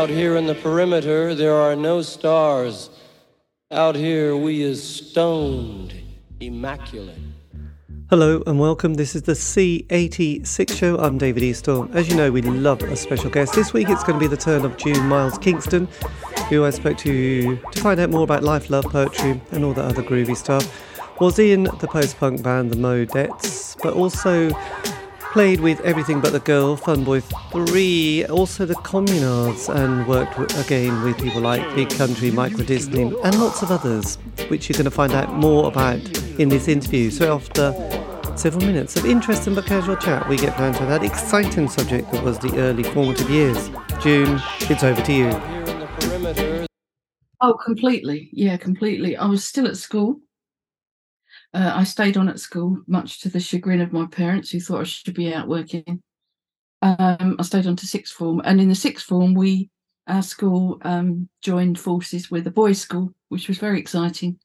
Out here in the perimeter, there are no stars. Out here, we is stoned, immaculate. Hello and welcome. This is the C86 show. I'm David Eastaugh. As you know, we love a special guest. This week it's going to be the turn of June Miles Kingston, who I spoke to to find out more about life, love, poetry, and all that other groovy stuff. Was in the post punk band The Mo-dettes, but also played with Everything But the Girl, Funboy 3, also the Communards, and worked again with people like Big Country, Micro Disney, and lots of others, which you're going to find out more about in this interview. So after several minutes of interesting but casual chat, we get down to that exciting subject that was the early formative years. June, it's over to you. Oh, completely. Yeah, completely. I was still at school uh, I stayed on at school, much to the chagrin of my parents, who thought I should be out working. Um, I stayed on to sixth form, and in the sixth form, we our school um, joined forces with a boys' school, which was very exciting.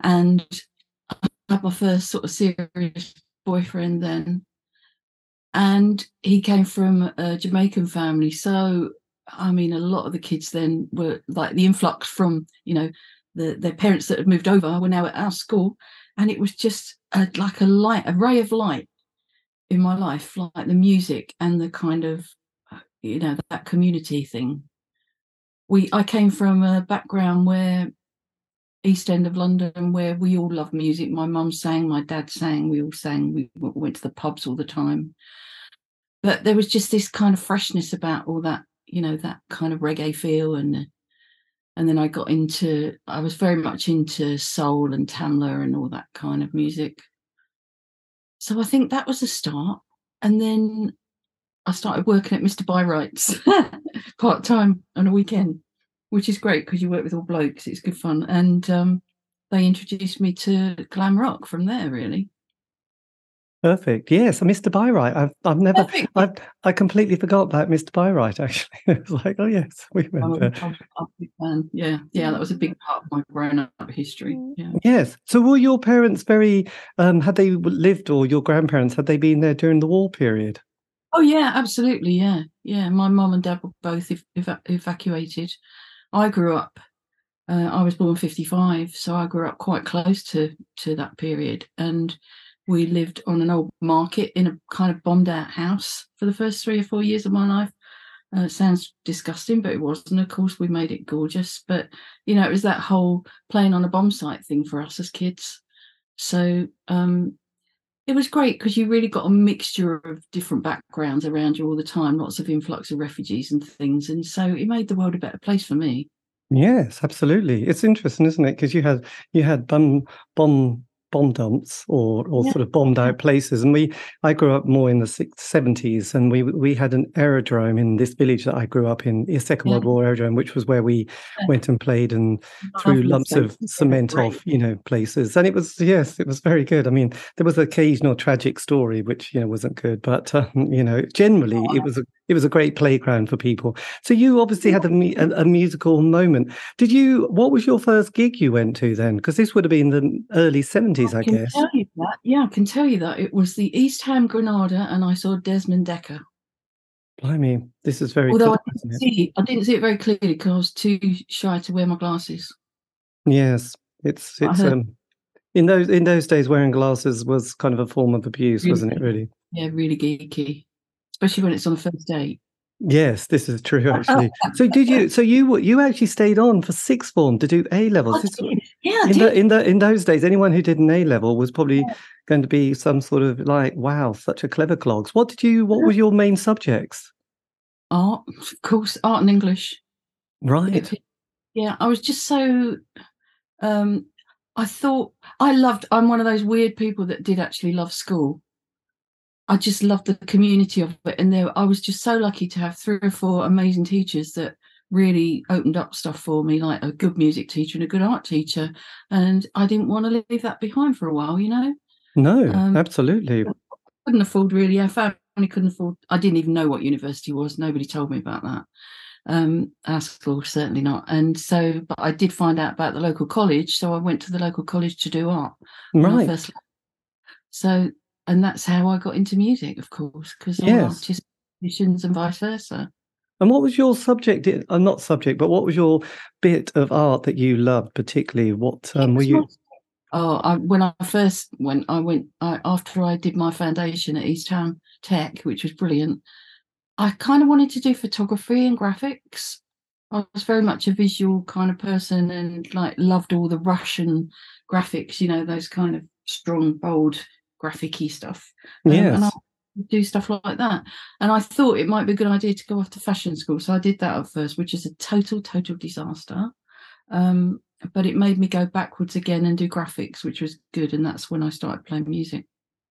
And I had my first sort of serious boyfriend then, and he came from a Jamaican family. So, I mean, a lot of the kids then were like the influx from you know the, their parents that had moved over were now at our school, and it was just a, like a light, a ray of light in my life, like the music and the kind of uh, you know that community thing. We I came from a background where East End of London, where we all love music. My mum sang, my dad sang, we all sang. We went to the pubs all the time. But there was just this kind of freshness about all that, you know, that kind of reggae feel and and then I got into I was very much into soul and Tamla and all that kind of music. So I think that was a start. And then I started working at Mr. Byrite's part time on a weekend, which is great because you work with all blokes. It's good fun. And um, they introduced me to glam rock from there, really. Perfect. Yes, Mr. Byrite. I've I've never Perfect. I've I completely forgot about Mr. Byrite actually. it was like, oh yes, we went there. Yeah, yeah, that was a big part of my grown up history. Mm. Yeah. Yes. So were your parents very um had they lived or your grandparents had they been there during the war period? Oh yeah, absolutely. Yeah. Yeah, my mum and dad were both ev- ev- evacuated. I grew up uh, I was born 55, so I grew up quite close to to that period and we lived on an old market in a kind of bombed out house for the first three or four years of my life. Uh, sounds disgusting, but it wasn't. Of course, we made it gorgeous. But you know, it was that whole playing on a bomb site thing for us as kids. So um, it was great because you really got a mixture of different backgrounds around you all the time. Lots of influx of refugees and things, and so it made the world a better place for me. Yes, absolutely. It's interesting, isn't it? Because you had you had bomb bomb bomb dumps or or yeah. sort of bombed out places. And we, I grew up more in the seventies, and we we had an aerodrome in this village that I grew up in, a Second yeah. World War aerodrome, which was where we went and played and threw lumps of cement off, you know, places. And it was yes, it was very good. I mean, there was an occasional tragic story which you know wasn't good, but um, you know, generally oh, it was a it was a great playground for people. So you obviously had a, a, a, musical moment. Did you? What was your first gig you went to then? Because this would have been the early seventies, I, I guess. Yeah, I can tell you that it was the East Ham Granada, and I saw Desmond Dekker. Blimey, this is very. Although I didn't see, I didn't see it very clearly because I was too shy to wear my glasses. Yes, it's it's um in those in those days wearing glasses was kind of a form of abuse, really, wasn't it? Really. Yeah, really geeky especially when it's on the first date. Yes, this is true actually. so did you? So you you actually stayed on for sixth form to do A levels? Yeah, in the, in the in those days, anyone who did an A level was probably yeah. going to be some sort of like, wow, such a clever clogs. What did you? What were your main subjects? Art, of course, art and English. Right. Yeah, I was just so. um I thought I loved. I'm one of those weird people that did actually love school. I just loved the community of it. And there, I was just so lucky to have three or four amazing teachers that really opened up stuff for me, like a good music teacher and a good art teacher. And I didn't want to leave that behind for a while, you know? No, um, absolutely. Couldn't afford really. I found I couldn't afford. I didn't even know what university was. Nobody told me about that. Um, our school certainly not. And so, but I did find out about the local college, so I went to the local college to do art. Right. So and that's how I got into music, of course, because yes. artists, musicians, and vice versa. And what was your subject? Uh, not subject, but what was your bit of art that you loved particularly? What um, were you? Oh, I, when I first went, I went I, after I did my foundation at East Ham Tech, which was brilliant. I kind of wanted to do photography and graphics. I was very much a visual kind of person and like loved all the Russian graphics, you know, those kind of strong, bold, graphicy stuff. Um, yes. And I do stuff like that. And I thought it might be a good idea to go off to fashion school. So I did that at first, which is a total, total disaster. Um, but it made me go backwards again and do graphics, which was good. And that's when I started playing music.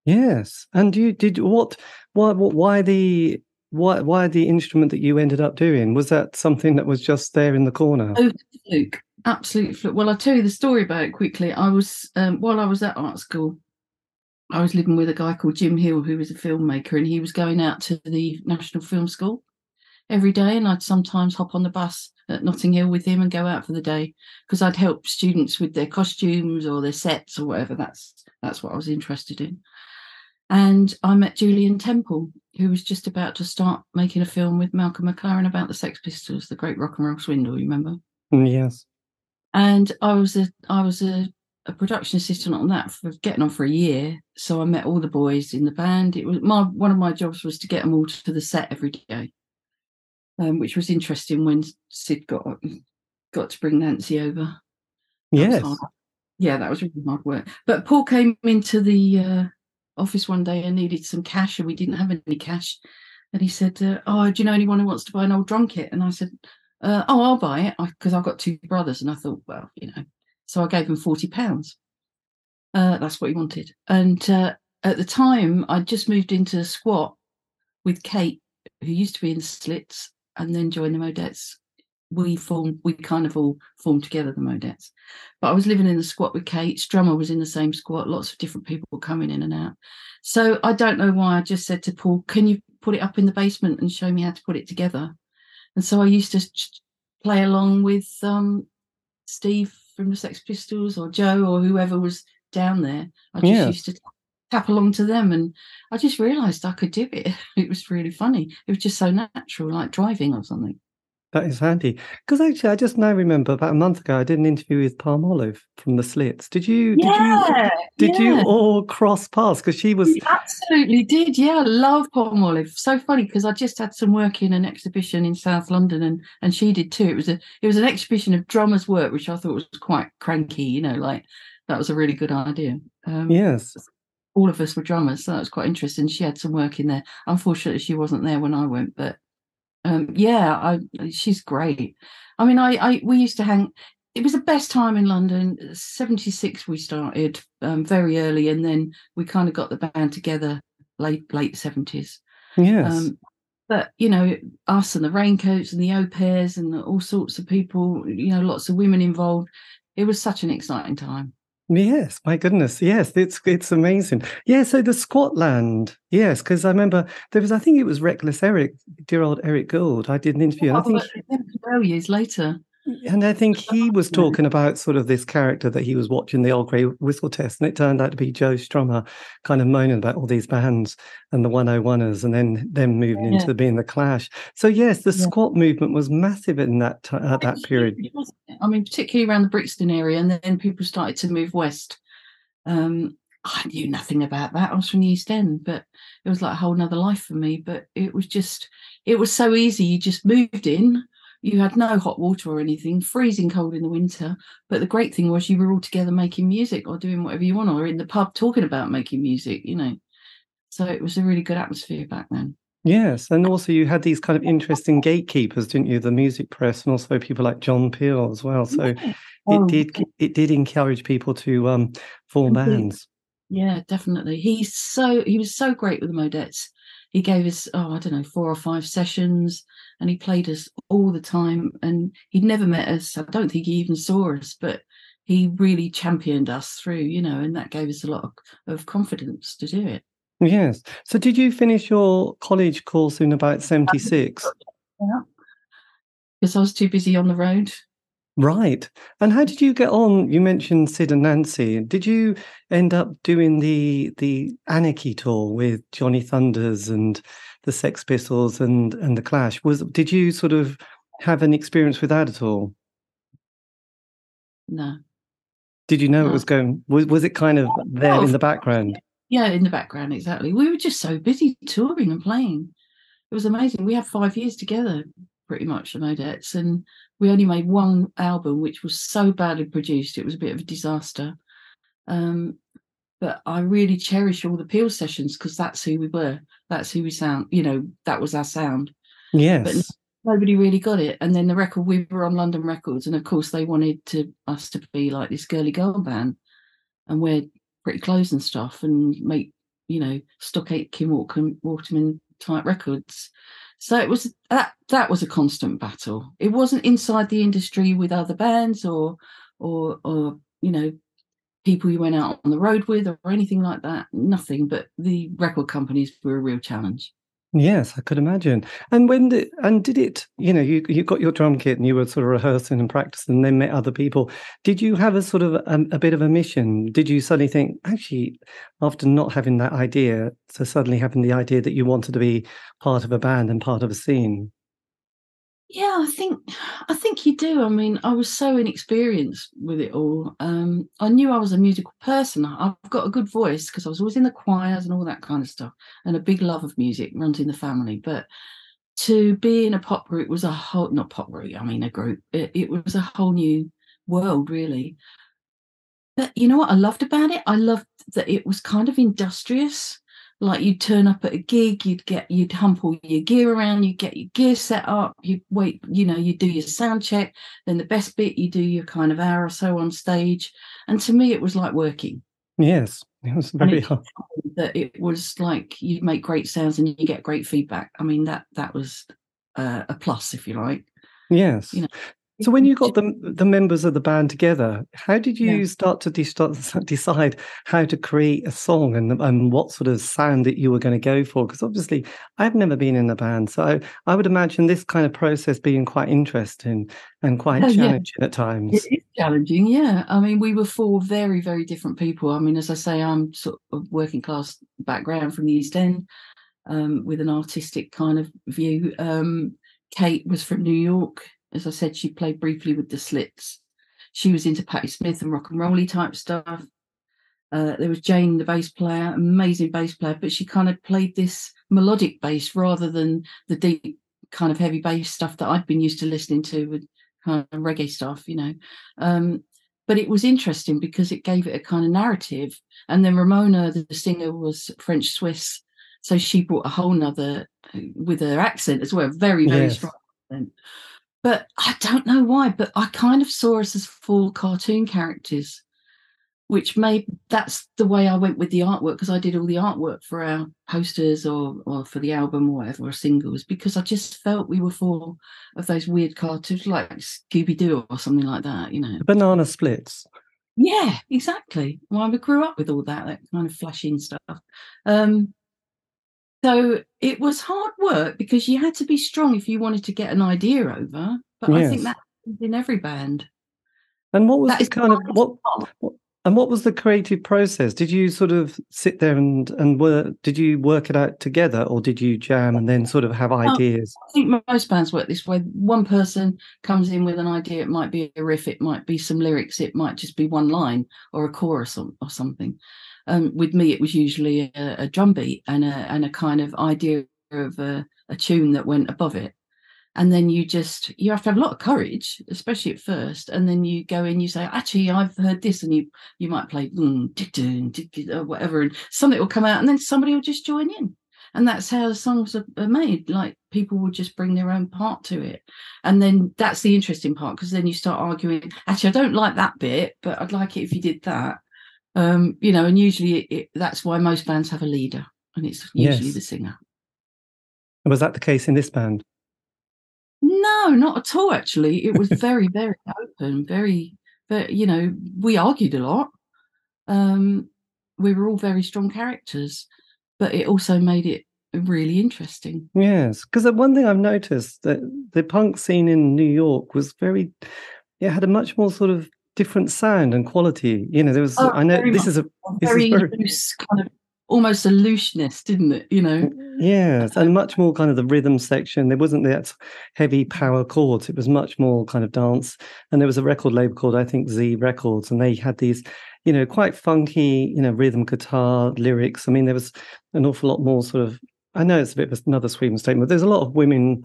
Yes. And you did what, why, why the, why, why the instrument that you ended up doing? Was that something that was just there in the corner? Oh, fluke. Absolute fluke. Well, I'll tell you the story about it quickly. I was, um, while I was at art school, I was living with a guy called Jim Hill, who was a filmmaker, and he was going out to the National Film School every day. And I'd sometimes hop on the bus at Notting Hill with him and go out for the day because I'd help students with their costumes or their sets or whatever. That's that's what I was interested in. And I met Julien Temple, who was just about to start making a film with Malcolm McLaren about the Sex Pistols, the Great Rock and Roll Swindle. You remember? Mm, yes. And I was a I was a a production assistant on that for getting on for a year. So I met all the boys in the band. It was my one of my jobs was to get them all to the set every day, um, which was interesting when Sid got got to bring Nancy over. Yes, yeah, that was really hard work. But Paul came into the uh, office one day and needed some cash, and we didn't have any cash. And he said, uh, "Oh, do you know anyone who wants to buy an old drum kit?" And I said, uh, "Oh, I'll buy it because I've got two brothers." And I thought, well, you know, so I gave him forty pounds. Uh, that's what he wanted. And uh, at the time, I'd just moved into a squat with Kate, who used to be in Slits and then joined the Mo-dettes. We formed, we kind of all formed together the Mo-dettes. But I was living in the squat with Kate. Strummer was in the same squat. Lots of different people were coming in and out. So I don't know why I just said to Paul, "Can you put it up in the basement and show me how to put it together?" And so I used to play along with um, Steve from the Sex Pistols or Joe or whoever was down there. I just yeah. used to tap along to them and I just realized I could do it. It was really funny. It was just so natural, like driving or something. That is handy. Because actually, I just now remember about a month ago, I did an interview with Palmolive from the Slits. Did you? Did yeah, you? Did yeah. you all cross paths? Because she was we absolutely did. Yeah, love Palmolive. So funny because I just had some work in an exhibition in South London, and and she did too. It was a it was an exhibition of drummers' work, which I thought was quite cranky. You know, like that was a really good idea. Um, yes. All of us were drummers, so that was quite interesting. She had some work in there. Unfortunately, she wasn't there when I went, but um, yeah, I, she's great. I mean, I, I we used to hang. It was the best time in London. Seventy six, we started um, very early, and then we kind of got the band together late late seventies. Yes. Um, but you know, us and the raincoats and the au pairs and all sorts of people. You know, lots of women involved. It was such an exciting time. Yes, my goodness. Yes, it's it's amazing. Yeah, so the Scotland. Yes, because I remember there was, I think it was Reckless Eric, dear old Eric Gould. I did an interview. Oh, I think years later. And I think he was talking about sort of this character that he was watching the old grey whistle test, and it turned out to be Joe Strummer, kind of moaning about all these bands and the 101ers, and then them moving yeah. into being the Clash. So yes, the yeah. squat movement was massive in that t- at that period. I mean, particularly around the Brixton area, and then people started to move west. Um, I knew nothing about that. I was from the East End, but it was like a whole other life for me. But it was just, it was so easy. You just moved in you had no hot water or anything, freezing cold in the winter. But the great thing was you were all together making music or doing whatever you want, or in the pub talking about making music, you know. So it was a really good atmosphere back then. Yes, and also you had these kind of interesting gatekeepers, didn't you? The music press, and also people like John Peel as well. So yeah. oh, it did it did encourage people to um, form bands. Yeah, definitely. He's so he was so great with the Mo-dettes. He gave us oh I don't know four or five sessions and he played us all the time. And he'd never met us. I don't think he even saw us, but he really championed us through, you know, and that gave us a lot of, of confidence to do it. Yes. So did you finish your college course in about 76? Yeah. Because I was too busy on the road. Right. And how did you get on? You mentioned Sid and Nancy. Did you end up doing the the Anarchy tour with Johnny Thunders and the Sex Pistols and and the Clash? Was did you sort of have an experience with that at all? No. Did you know No. it was going? Was was it kind of there Oh, in the background? Yeah, in the background, exactly. We were just so busy touring and playing. It was amazing. We had five years together, pretty much, the Mo-dettes, and we only made one album, which was so badly produced. It was a bit of a disaster. Um, but I really cherish all the Peel sessions because that's who we were. That's who we sound. You know, that was our sound. Yes. But Nobody really got it. And then the record, we were on London Records, and of course they wanted to us to be like this girly girl band and wear pretty clothes and stuff and make you know Stock Aitken Waterman type records. So it was that that was a constant battle. It wasn't inside the industry with other bands or or or you know people you went out on the road with or anything like that. Nothing. But the record companies were a real challenge. Yes, I could imagine. And when did and did it? You know, you you got your drum kit and you were sort of rehearsing and practicing, and then met other people. Did you have a sort of a, a bit of a mission? Did you suddenly think, actually, after not having that idea, so suddenly having the idea that you wanted to be part of a band and part of a scene? Yeah, I think I think you do. I mean, I was so inexperienced with it all. Um, I knew I was a musical person. I've got a good voice because I was always in the choirs and all that kind of stuff, and a big love of music runs in the family. But to be in a pop group was a whole not pop group. I mean, a group. It, it was a whole new world, really. But you know what I loved about it? I loved that it was kind of industrious. Like you'd turn up at a gig, you'd get you'd hump all your gear around, you'd get your gear set up, you'd wait, you know, you do your sound check, then the best bit you do your kind of hour or so on stage. And to me it was like working. Yes, it was very it- hard. That it was like you'd make great sounds and you get great feedback. I mean that that was uh, a plus, if you like. Yes. you know, So when you got the the members of the band together, how did you Yeah. start to de- start, decide how to create a song and and what sort of sound that you were going to go for? Because obviously, I've never been in a band, so I, I would imagine this kind of process being quite interesting and quite Oh, yeah. challenging at times. It is challenging, yeah. I mean, we were four very, very different people. I mean, as I say, I'm sort of working class background from the East End um, with an artistic kind of view. Um, Kate was from New York. As I said, she played briefly with the Slits. She was into Patti Smith and rock and rolly type stuff. Uh, there was Jane, the bass player, amazing bass player, but she kind of played this melodic bass rather than the deep kind of heavy bass stuff that I'd been used to listening to with kind of reggae stuff, you know. Um, but it was interesting because it gave it a kind of narrative. And then Ramona, the singer, was French Swiss, so she brought a whole nother with her accent as well, very very Yes. strong accent. But I don't know why, but I kind of saw us as full cartoon characters, which made that's the way I went with the artwork because I did all the artwork for our posters or or for the album or whatever or singles because I just felt we were full of those weird cartoons like Scooby Doo or something like that, you know. Banana splits. Yeah, exactly. Well, we grew up with all that, that kind of flashing stuff. Um, so it was hard work because you had to be strong if you wanted to get an idea over. But I think that happens in every band. And what was That the kind of what. What- And what was the creative process? Did you sort of sit there and and work? Did you work it out together, or did you jam and then sort of have ideas? I think most bands work this way. One person comes in with an idea. It might be a riff, it might be some lyrics, it might just be one line or a chorus or, or something. Um, with me, it was usually a, a drum beat and a and a kind of idea of a, a tune that went above it. And then you just you have to have a lot of courage, especially at first. And then you go in, you say, actually, I've heard this, and you you might play mm, or whatever, and something will come out, and then somebody will just join in and that's how songs are made like people will just bring their own part to it and then that's the interesting part because then you start arguing actually i don't like that bit but i'd like it if you did that um you know and usually it, it, that's why most bands have a leader and it's usually Yes. the singer Was that the case in this band? no not at all actually it was very very open very but you know we argued a lot um we were all very strong characters but it also made it really interesting Yes, because one thing I've noticed that the punk scene in New York was very it had a much more sort of different sound and quality. You know, there was. Oh, I know this much. is a this very, is very loose kind of almost a looseness, didn't it? You know. Yeah, and um, much more kind of the rhythm section. There wasn't that heavy power chords. It was much more kind of dance. And there was a record label called I think Z Records, and they had these, you know, quite funky, you know, rhythm guitar lyrics. I mean, there was an awful lot more sort of. I know it's a bit of another sweeping statement. But there's a lot of women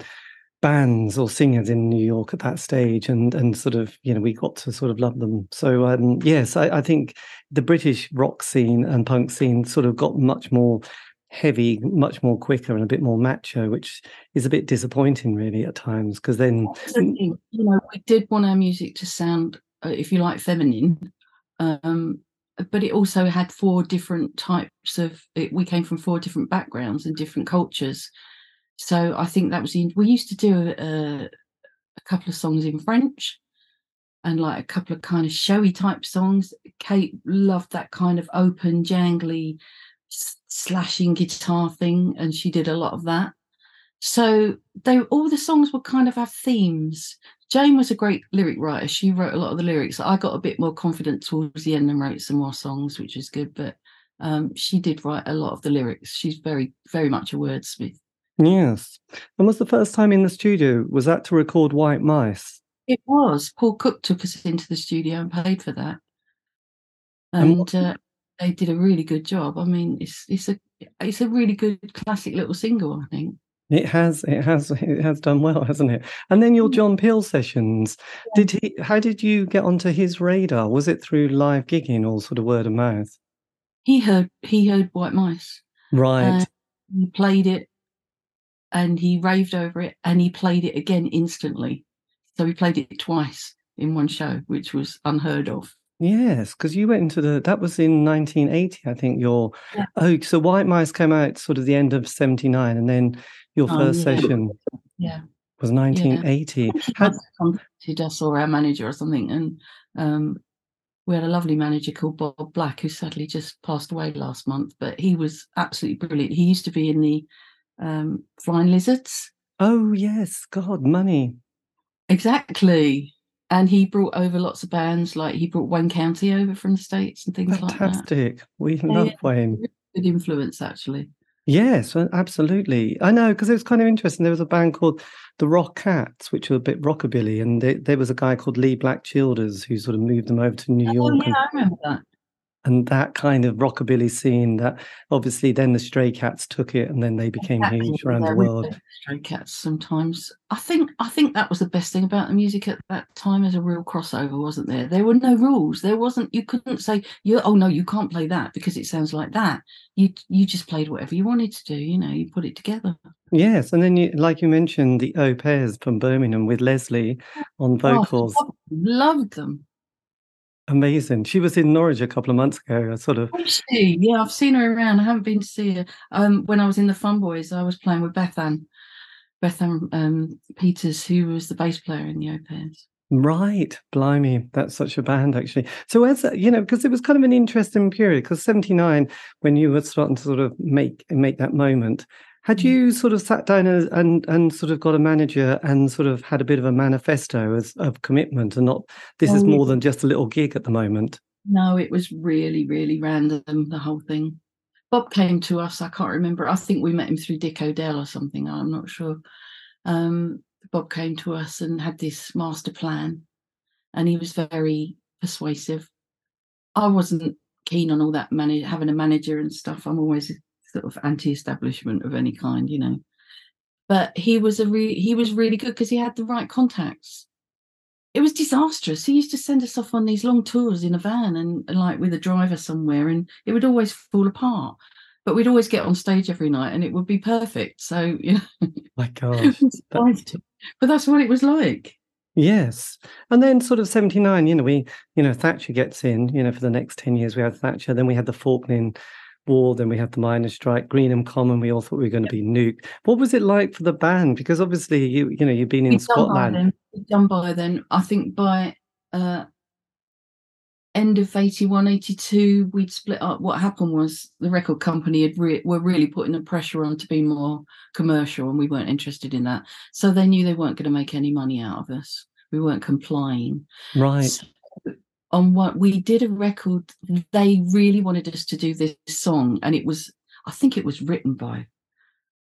bands or singers in New York at that stage, and and sort of you know we got to sort of love them. So um, yes, I, I, think the British rock scene and punk scene sort of got much more heavy, much more quicker, and a bit more macho, which is a bit disappointing really at times because then you know we did want our music to sound, uh, if you like, feminine. Um, but it also had four different types of it, we came from four different backgrounds and different cultures so I think that was the, we used to do a, a couple of songs in French and like a couple of kind of showy type songs. Kate loved that kind of open, jangly, slashing guitar thing, and she did a lot of that. So they all the songs would kind of have themes. Jane was a great lyric writer. She wrote a lot of the lyrics. I got a bit more confident towards the end and wrote some more songs, which was good. But um, she did write a lot of the lyrics. She's very, very much a wordsmith. Yes. And was the first time in the studio? Was that to record White Mice? It was. Paul Cook took us into the studio and paid for that. And, uh, they did a really good job. I mean, it's it's a it's a really good classic little single, I think. It has, it has, it has done well, hasn't it? And then your mm. John Peel sessions. Yeah. Did he? How did you get onto his radar? Was it through live gigging or sort of word of mouth? He heard he heard White Mice. Right. Uh, he played it and he raved over it and he played it again instantly. So he played it twice in one show, which was unheard of. Yes, because you went into the that was in 1980, I think. Your yeah. oh, so White Mice came out sort of the end of 79, and then your oh, first yeah. session, yeah, was 1980. Yeah. Had contacted us or our manager or something, and um, we had a lovely manager called Bob Black who sadly just passed away last month, but he was absolutely brilliant. He used to be in the um, flying lizards. Oh yes, God, money. Exactly. And he brought over lots of bands, like he brought Wayne County over from the States and things Fantastic. like that. Fantastic. We yeah, love Wayne. Good influence, actually. Yes, absolutely. I know because it was kind of interesting. There was a band called the Rock Cats, which were a bit rockabilly, and they, there was a guy called Leee Black Childers who sort of moved them over to New oh, York. Oh, yeah, I remember that and that kind of rockabilly scene that obviously then the stray cats took it and then they became exactly. huge around the world. stray cats sometimes. I think i think that was the best thing about the music at that time as a real crossover wasn't there? There were no rules. There wasn't you couldn't say you oh no you can't play that because it sounds like that. You you just played whatever you wanted to do you know you put it together. Yes and then you like you mentioned the au pairs from birmingham with leslie on oh, vocals. oh, loved them Amazing. She was in Norwich a couple of months ago. I sort of. she? Yeah, I've seen her around. I haven't been to see her. Um, when I was in the Fun Boys, I was playing with Bethan, Bethan um, Peters, who was the bass player in the Au Pairs. Right, blimey, that's such a band actually. So as you know, because it was kind of an interesting period, because seventy nine, when you were starting to sort of make make that moment, had mm. you sort of sat down and, and, sort of got a manager and sort of had a bit of a manifesto as, of commitment and not this oh, is more than just a little gig at the moment? No, it was really, really random, the whole thing. Bob came to us, I can't remember. I think we met him through Dick O'Dell or something, I'm not sure. Um, Bob came to us and had this master plan, and he was very persuasive. I wasn't keen on all that money, having a manager and stuff. I'm always sort of anti-establishment of any kind, you know. But he was a re- he was really good because he had the right contacts. It was disastrous. He used to send us off on these long tours in a van and, and like with a driver somewhere, and it would always fall apart. But we'd always get on stage every night, and it would be perfect. So you know, my God, that... but that's what it was like. Yes. And then sort of 79, you know, we, you know, Thatcher gets in, you know, for the next 10 years, we had Thatcher. Then we had the Falkland war, then we had the miners' strike, Greenham Common. We all thought we were going to be nuked. What was it like for the band? Because obviously, you you know, you've been in Scotland. Done by, then. done by then. I think by uh, end of 81, 82, we'd split up. What happened was the record company had re- were really putting the pressure on to be more commercial, and we weren't interested in that. So they knew they weren't going to make any money out of us. we weren't complying. Right. So on what we did a record, they really wanted us to do this song, and it was I think it was written by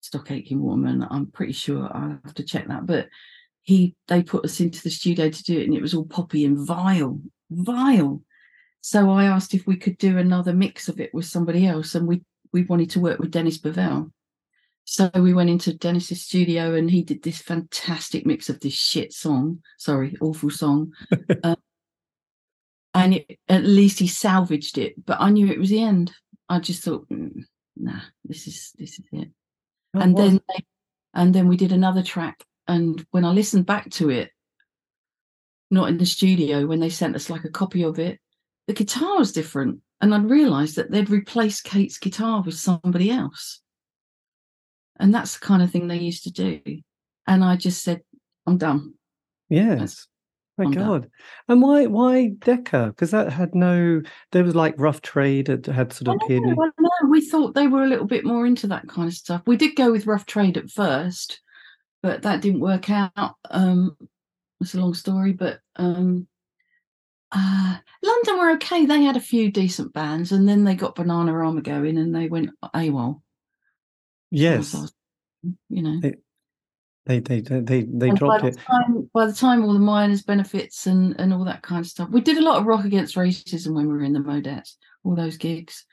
Stock Aitken Waterman. I'm pretty sure I have to check that, but he they put us into the studio to do it, and it was all poppy and vile, vile. So I asked if we could do another mix of it with somebody else, and we we wanted to work with Dennis Bovell. So we went into Dennis's studio, and he did this fantastic mix of this shit song. Sorry, awful song. and it, at least he salvaged it. But I knew it was the end. I just thought, mm, nah, this is this is it. And then they, and then we did another track. And when I listened back to it, not in the studio, when they sent us like a copy of it, the guitar was different. And I'd realised that they'd replaced Kate's guitar with somebody else. And that's the kind of thing they used to do. And I just said, I'm done. Yes. My I'm done. God. And why why Decca? Because that had no there was like rough trade it had sort of know, know. We thought they were a little bit more into that kind of stuff. We did go with rough trade at first, but that didn't work out. Um, it's a long story, but um, uh, London were okay. They had a few decent bands, and then they got Banana going, and they went AWOL. Yes. You know. They they they they, they And dropped by it. the time, by the time all the miners' benefits and and all that kind of stuff, we did a lot of rock against racism when we were in the Mo-dettes, all those gigs.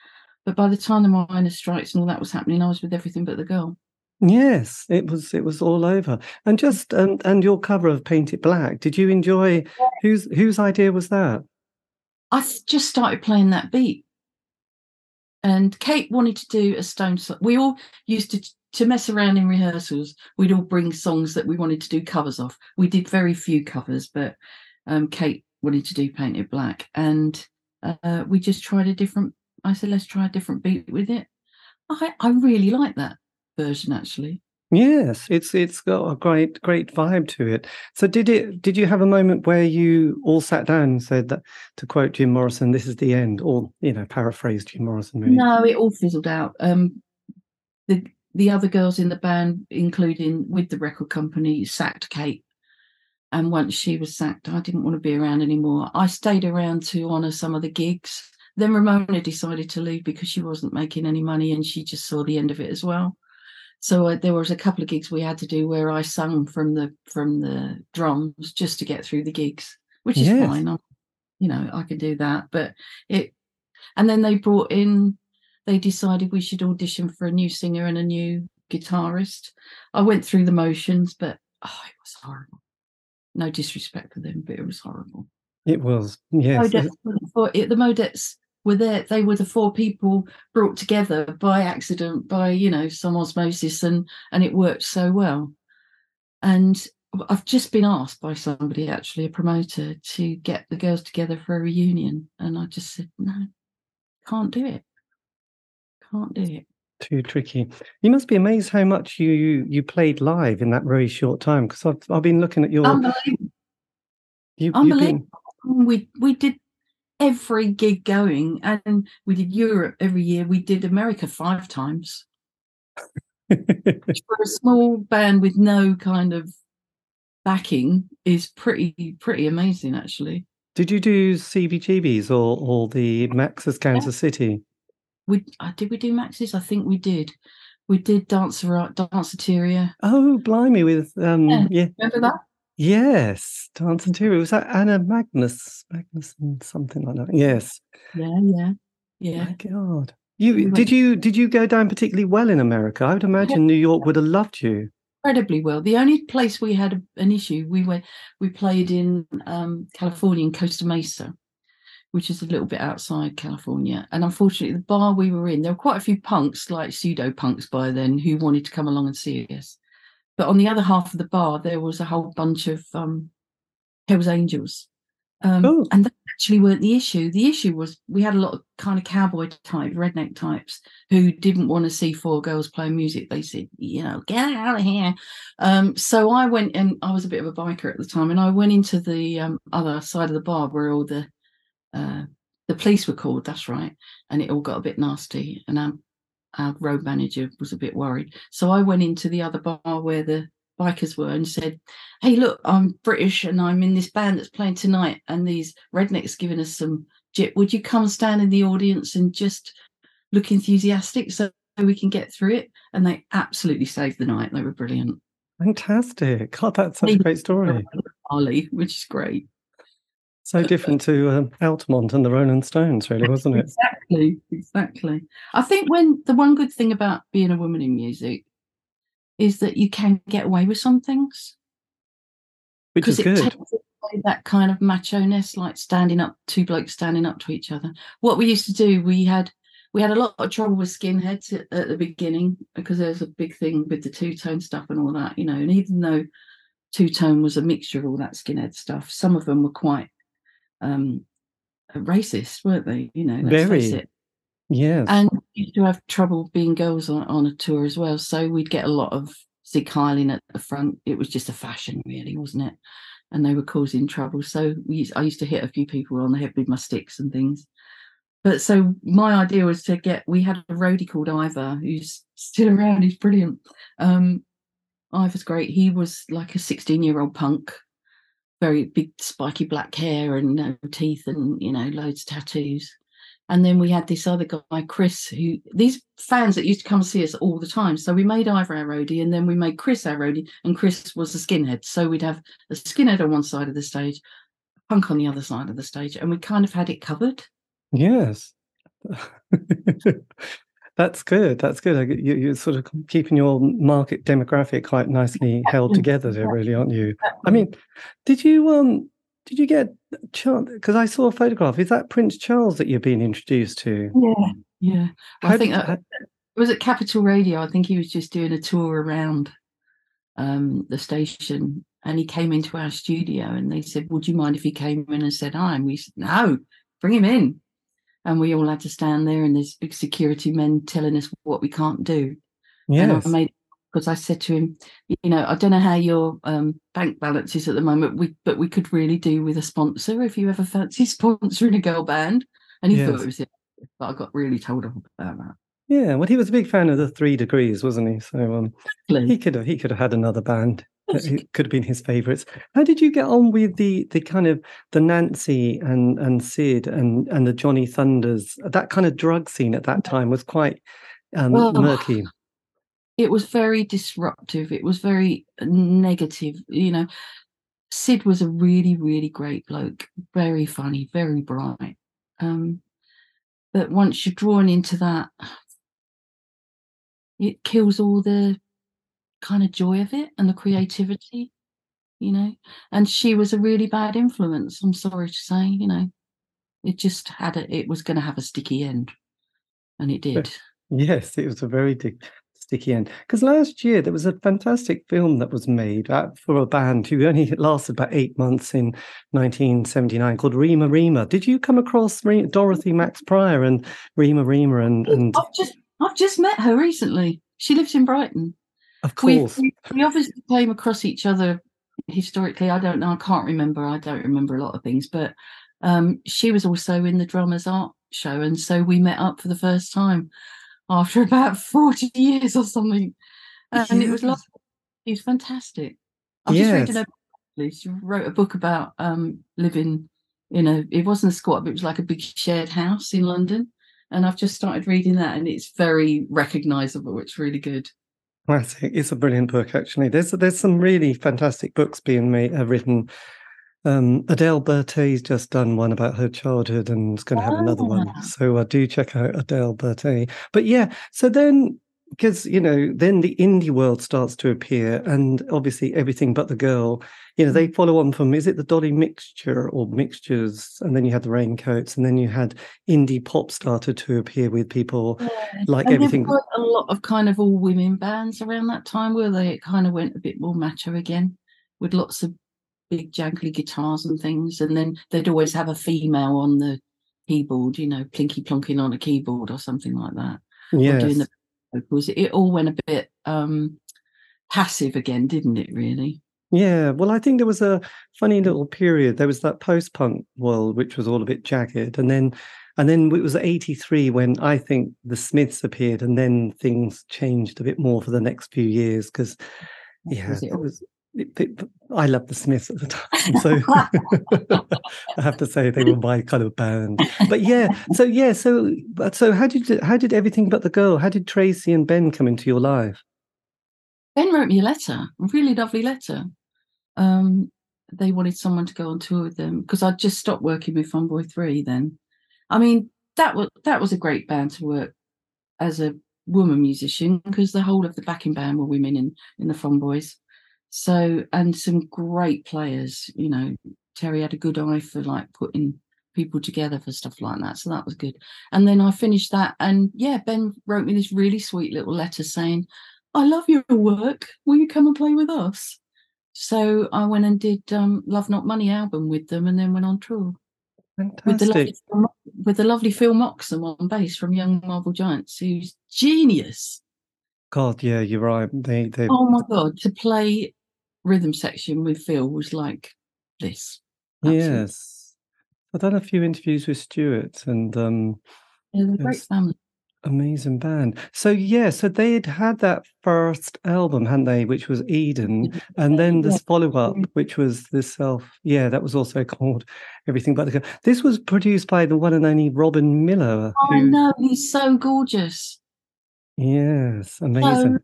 But by the time the miners' strikes and all that was happening, I was with everything but the girl. Yes, it was it was all over. And just and and your cover of Paint It Black, did you enjoy whose whose idea was that? I just started playing that beat, and Kate wanted to do a Stone. We all used to to mess around in rehearsals. We'd all bring songs that we wanted to do covers of. We did very few covers, but um, Kate wanted to do Paint It Black, and uh, we just tried a different. I said, let's try a different beat with it. I I really like that version actually. Yes, it's it's got a great great vibe to it. So did it did you have a moment where you all sat down and said that to quote Jim Morrison, this is the end, or you know, paraphrase Jim Morrison really? No, it all fizzled out. Um, the the other girls in the band, including with the record company, sacked Kate. And once she was sacked, I didn't want to be around anymore. I stayed around to honour some of the gigs. Then Ramona decided to leave because she wasn't making any money and she just saw the end of it as well. So uh, there was a couple of gigs we had to do where I sung from the from the drums just to get through the gigs, which is Yes. fine. I'm, you know, I can do that. But it, and then they brought in they decided we should audition for a new singer and a new guitarist. I went through the motions, but oh, it was horrible. No disrespect for them, but it was horrible. It was, yes. The, it, the Mo-dettes were there. They were the four people brought together by accident, by you know some osmosis, and and it worked so well. And I've just been asked by somebody, actually a promoter, to get the girls together for a reunion, and I just said no, can't do it. Can't do it. Too tricky. You must be amazed how much you you, you played live in that very short time. Because I've I've been looking at your Unbelievable. you, Unbelievable. been we we did every gig going and we did europe every year we did america five times which for a small band with no kind of backing is pretty pretty amazing actually Did you do CBGBs or or the Max's Kansas City? We uh, did we do maxis i think we did we did dancer danceteria Oh, blimey! With um, Yeah. yeah, remember that yes, Danceteria. Was that Anna Magnus Magnuson something like that? Yes. yeah yeah yeah My God. You We did you did you go down particularly well in America? I would imagine New York would have loved you. incredibly well. The only place we had an issue, we went, we played in um, California in Costa Mesa, which is a little bit outside California. And unfortunately, the bar we were in, there were quite a few punks, like pseudo punks by then, who wanted to come along and see us. But on the other half of the bar, there was a whole bunch of um, Hell's Angels. Um, Oh. And that actually weren't the issue. The issue was we had a lot of kind of cowboy type, redneck types who didn't want to see four girls playing music. They said, you know, get out of here. Um, so I went and I was a bit of a biker at the time, and I went into the um, other side of the bar where all the uh, the police were called. That's right, and it all got a bit nasty, and our, our road manager was a bit worried. So I went into the other bar where the bikers were and said, Hey, look, I'm British and I'm in this band that's playing tonight, and these rednecks giving us some jip. Would you come stand in the audience and just look enthusiastic so we can get through it? And they absolutely saved the night. They were brilliant. Fantastic. God, that's such a great story. Ollie, which is great. So different to um, Altamont and the Rolling Stones, really, wasn't it? Exactly, exactly. I think when the one good thing about being a woman in music is that you can get away with some things. Which is it good. takes away that kind of macho ness, like standing up, two blokes standing up to each other. What we used to do, we had we had a lot of trouble with skinheads at, at the beginning because there was a big thing with the two tone stuff and all that, you know. And even though two tone was a mixture of all that skinhead stuff, some of them were quite um racist, weren't they? You know, Very. Yes. And used to have trouble being girls on, on a tour as well. So we'd get a lot of Zig Heiling at the front. It was just a fashion, really, wasn't it? And they were causing trouble. So we used, I used to hit a few people on the head with my sticks and things. But so my idea was to get, we had a roadie called Ivor, who's still around. He's brilliant. Um, Ivor's great. He was like a 16 year old punk, very big, spiky black hair and no teeth and, you know, loads of tattoos. And then we had this other guy, Chris, who these fans that used to come see us all the time. So we made Ivor our roadie and then we made Chris our roadie, and Chris was a skinhead. So we'd have a skinhead on one side of the stage, punk on the other side of the stage, and we kind of had it covered. Yes. That's good. That's good. You, you're sort of keeping your market demographic quite nicely held together there, really, aren't you? I mean, did you um did you get Charles? Because I saw a photograph. Is that Prince Charles that you've been introduced to? Yeah, yeah. I How think that, how- it was at Capital Radio. I think he was just doing a tour around um, the station, and he came into our studio, and they said, "Would you mind if he came in and said hi?" And we said, "No, bring him in." And we all had to stand there, and there's big security men telling us what we can't do. yes. And I made because I said to him, you know, I don't know how your um, bank balance is at the moment, we, but we could really do with a sponsor if you ever fancy sponsoring a girl band. And he thought it was it, but I got really told off about that. Yeah. Well, he was a big fan of the Three Degrees, wasn't he? So um, he could have he could have had another band. It could have been his favourites. How did you get on with the the kind of the Nancy and and Sid and and the Johnny Thunders? That kind of drug scene at that time was quite um, Oh. murky. It was very disruptive. It was very negative. You know, Sid was a really, really great bloke, very funny, very bright. Um, but once you're drawn into that, it kills all the kind of joy of it and the creativity, you know. And she was a really bad influence. I'm sorry to say, you know, it just had a, it was going to have a sticky end, and it did. Yes, it was a very di- sticky end. Because last year there was a fantastic film that was made uh, for a band who only lasted about eight months in 1979 called Rema-Rema. Did you come across Dorothy Max Prior and Rema-Rema? And, and I've just I've just met her recently. She lives in Brighton. Of We, course, we we obviously came across each other historically. I don't know. I can't remember. I don't remember a lot of things. But um, she was also in the Drummers Art Show, and so we met up for the first time after about forty years or something. And it was Yes. lovely. Was fantastic. I'm just read Yes. her. She wrote a book about um, living in a. It wasn't a squat, but it was like a big shared house in London. And I've just started reading that, and it's very recognisable. It's really good. Classic. It's a brilliant book, actually. There's there's some really fantastic books being made, uh, written. Um, Adele Bertei's just done one about her childhood and is going to have another one. Ah. So uh, do check out Adele Bertei. But yeah, so then because you know then the indie world starts to appear and obviously everything but the girl. You know they Mm. follow on from is it the dolly mixture or mixtures? And then you had the raincoats and then you had indie pop started to appear with people like and everything. there a lot of kind of all women bands around that time where they it kind of went a bit more macho again with lots of big jangly guitars and things. And then they'd always have a female on the keyboard you know plinky plonking on a keyboard or something like that yes doing the vocals it all went a bit um passive again didn't it really Yeah, well, I think there was a funny little period. There was that post-punk world, which was all a bit jagged, and then, and then it was '83 when I think the Smiths appeared, and then things changed a bit more for the next few years because Yeah, Was it it was. I loved the Smiths at the time, so I have to say they were my kind of band. But yeah, so yeah, so so how did how did everything but the girl? How did Tracey and Ben come into your life? Ben wrote me a letter, a really lovely letter. Um, they wanted someone to go on tour with them because I'd just stopped working with Fun Boy Three then. I mean, that was that was a great band to work as a woman musician because the whole of the backing band were women in in the Fun Boys. So and some great players, you know. Terry had a good eye for like putting people together for stuff like that. So that was good. And then I finished that and yeah, Ben wrote me this really sweet little letter saying, I love your work. Will you come and play with us? So I went and did um, Love Not Money album with them, and then went on tour with the lovely with the lovely Phil Moxham on bass from Young Marble Giants, who's genius. God, yeah, you're right. They they Oh my god, to play rhythm section with Phil was like this. absolutely. yes. I've done a few interviews with Stuart and um They're great family. amazing band. So yeah, so they'd had that first album, hadn't they, which was Eden, and then this Yeah. follow-up, which was the self. Yeah, that was also called Everything But the Girl. This was produced by the one and only Robin Millar. Oh, who- know he's so gorgeous. Yes, amazing.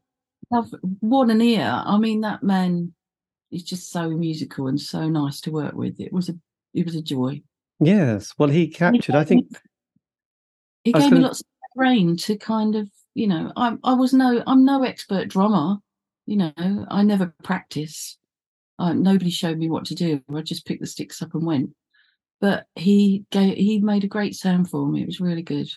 love what an ear. I mean, that man is just so musical and so nice to work with. It was a it was a joy. Yes. Well, he captured. I think He I gave me gonna- lots of brain to kind of, you know, I I was no I'm no expert drummer, you know, I never practice. Uh, nobody showed me what to do. I just picked the sticks up and went. But he gave he made a great sound for me. It was really good.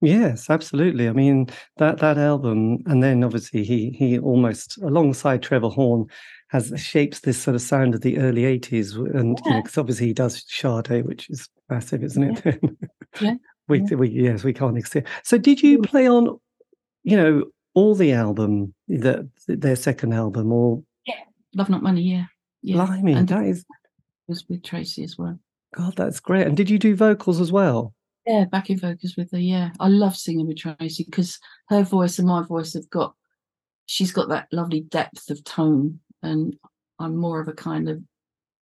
Yes, absolutely. I mean that that album, and then obviously he he almost alongside Trevor Horn has shapes this sort of sound of the early eighties, and you know, because obviously he does Sade, which is massive, isn't it? Yeah, we, yeah. we yes we can't exist. So did you Mm. play on, you know, all the album, the their second album, or yeah Love Not Money, yeah. Yeah. blimey, and that is was with Tracey as well. God, that's great. And did you do vocals as well? Yeah, backing vocals with her. Yeah, I love singing with Tracey because her voice and my voice have got. She's got that lovely depth of tone, and I'm more of a kind of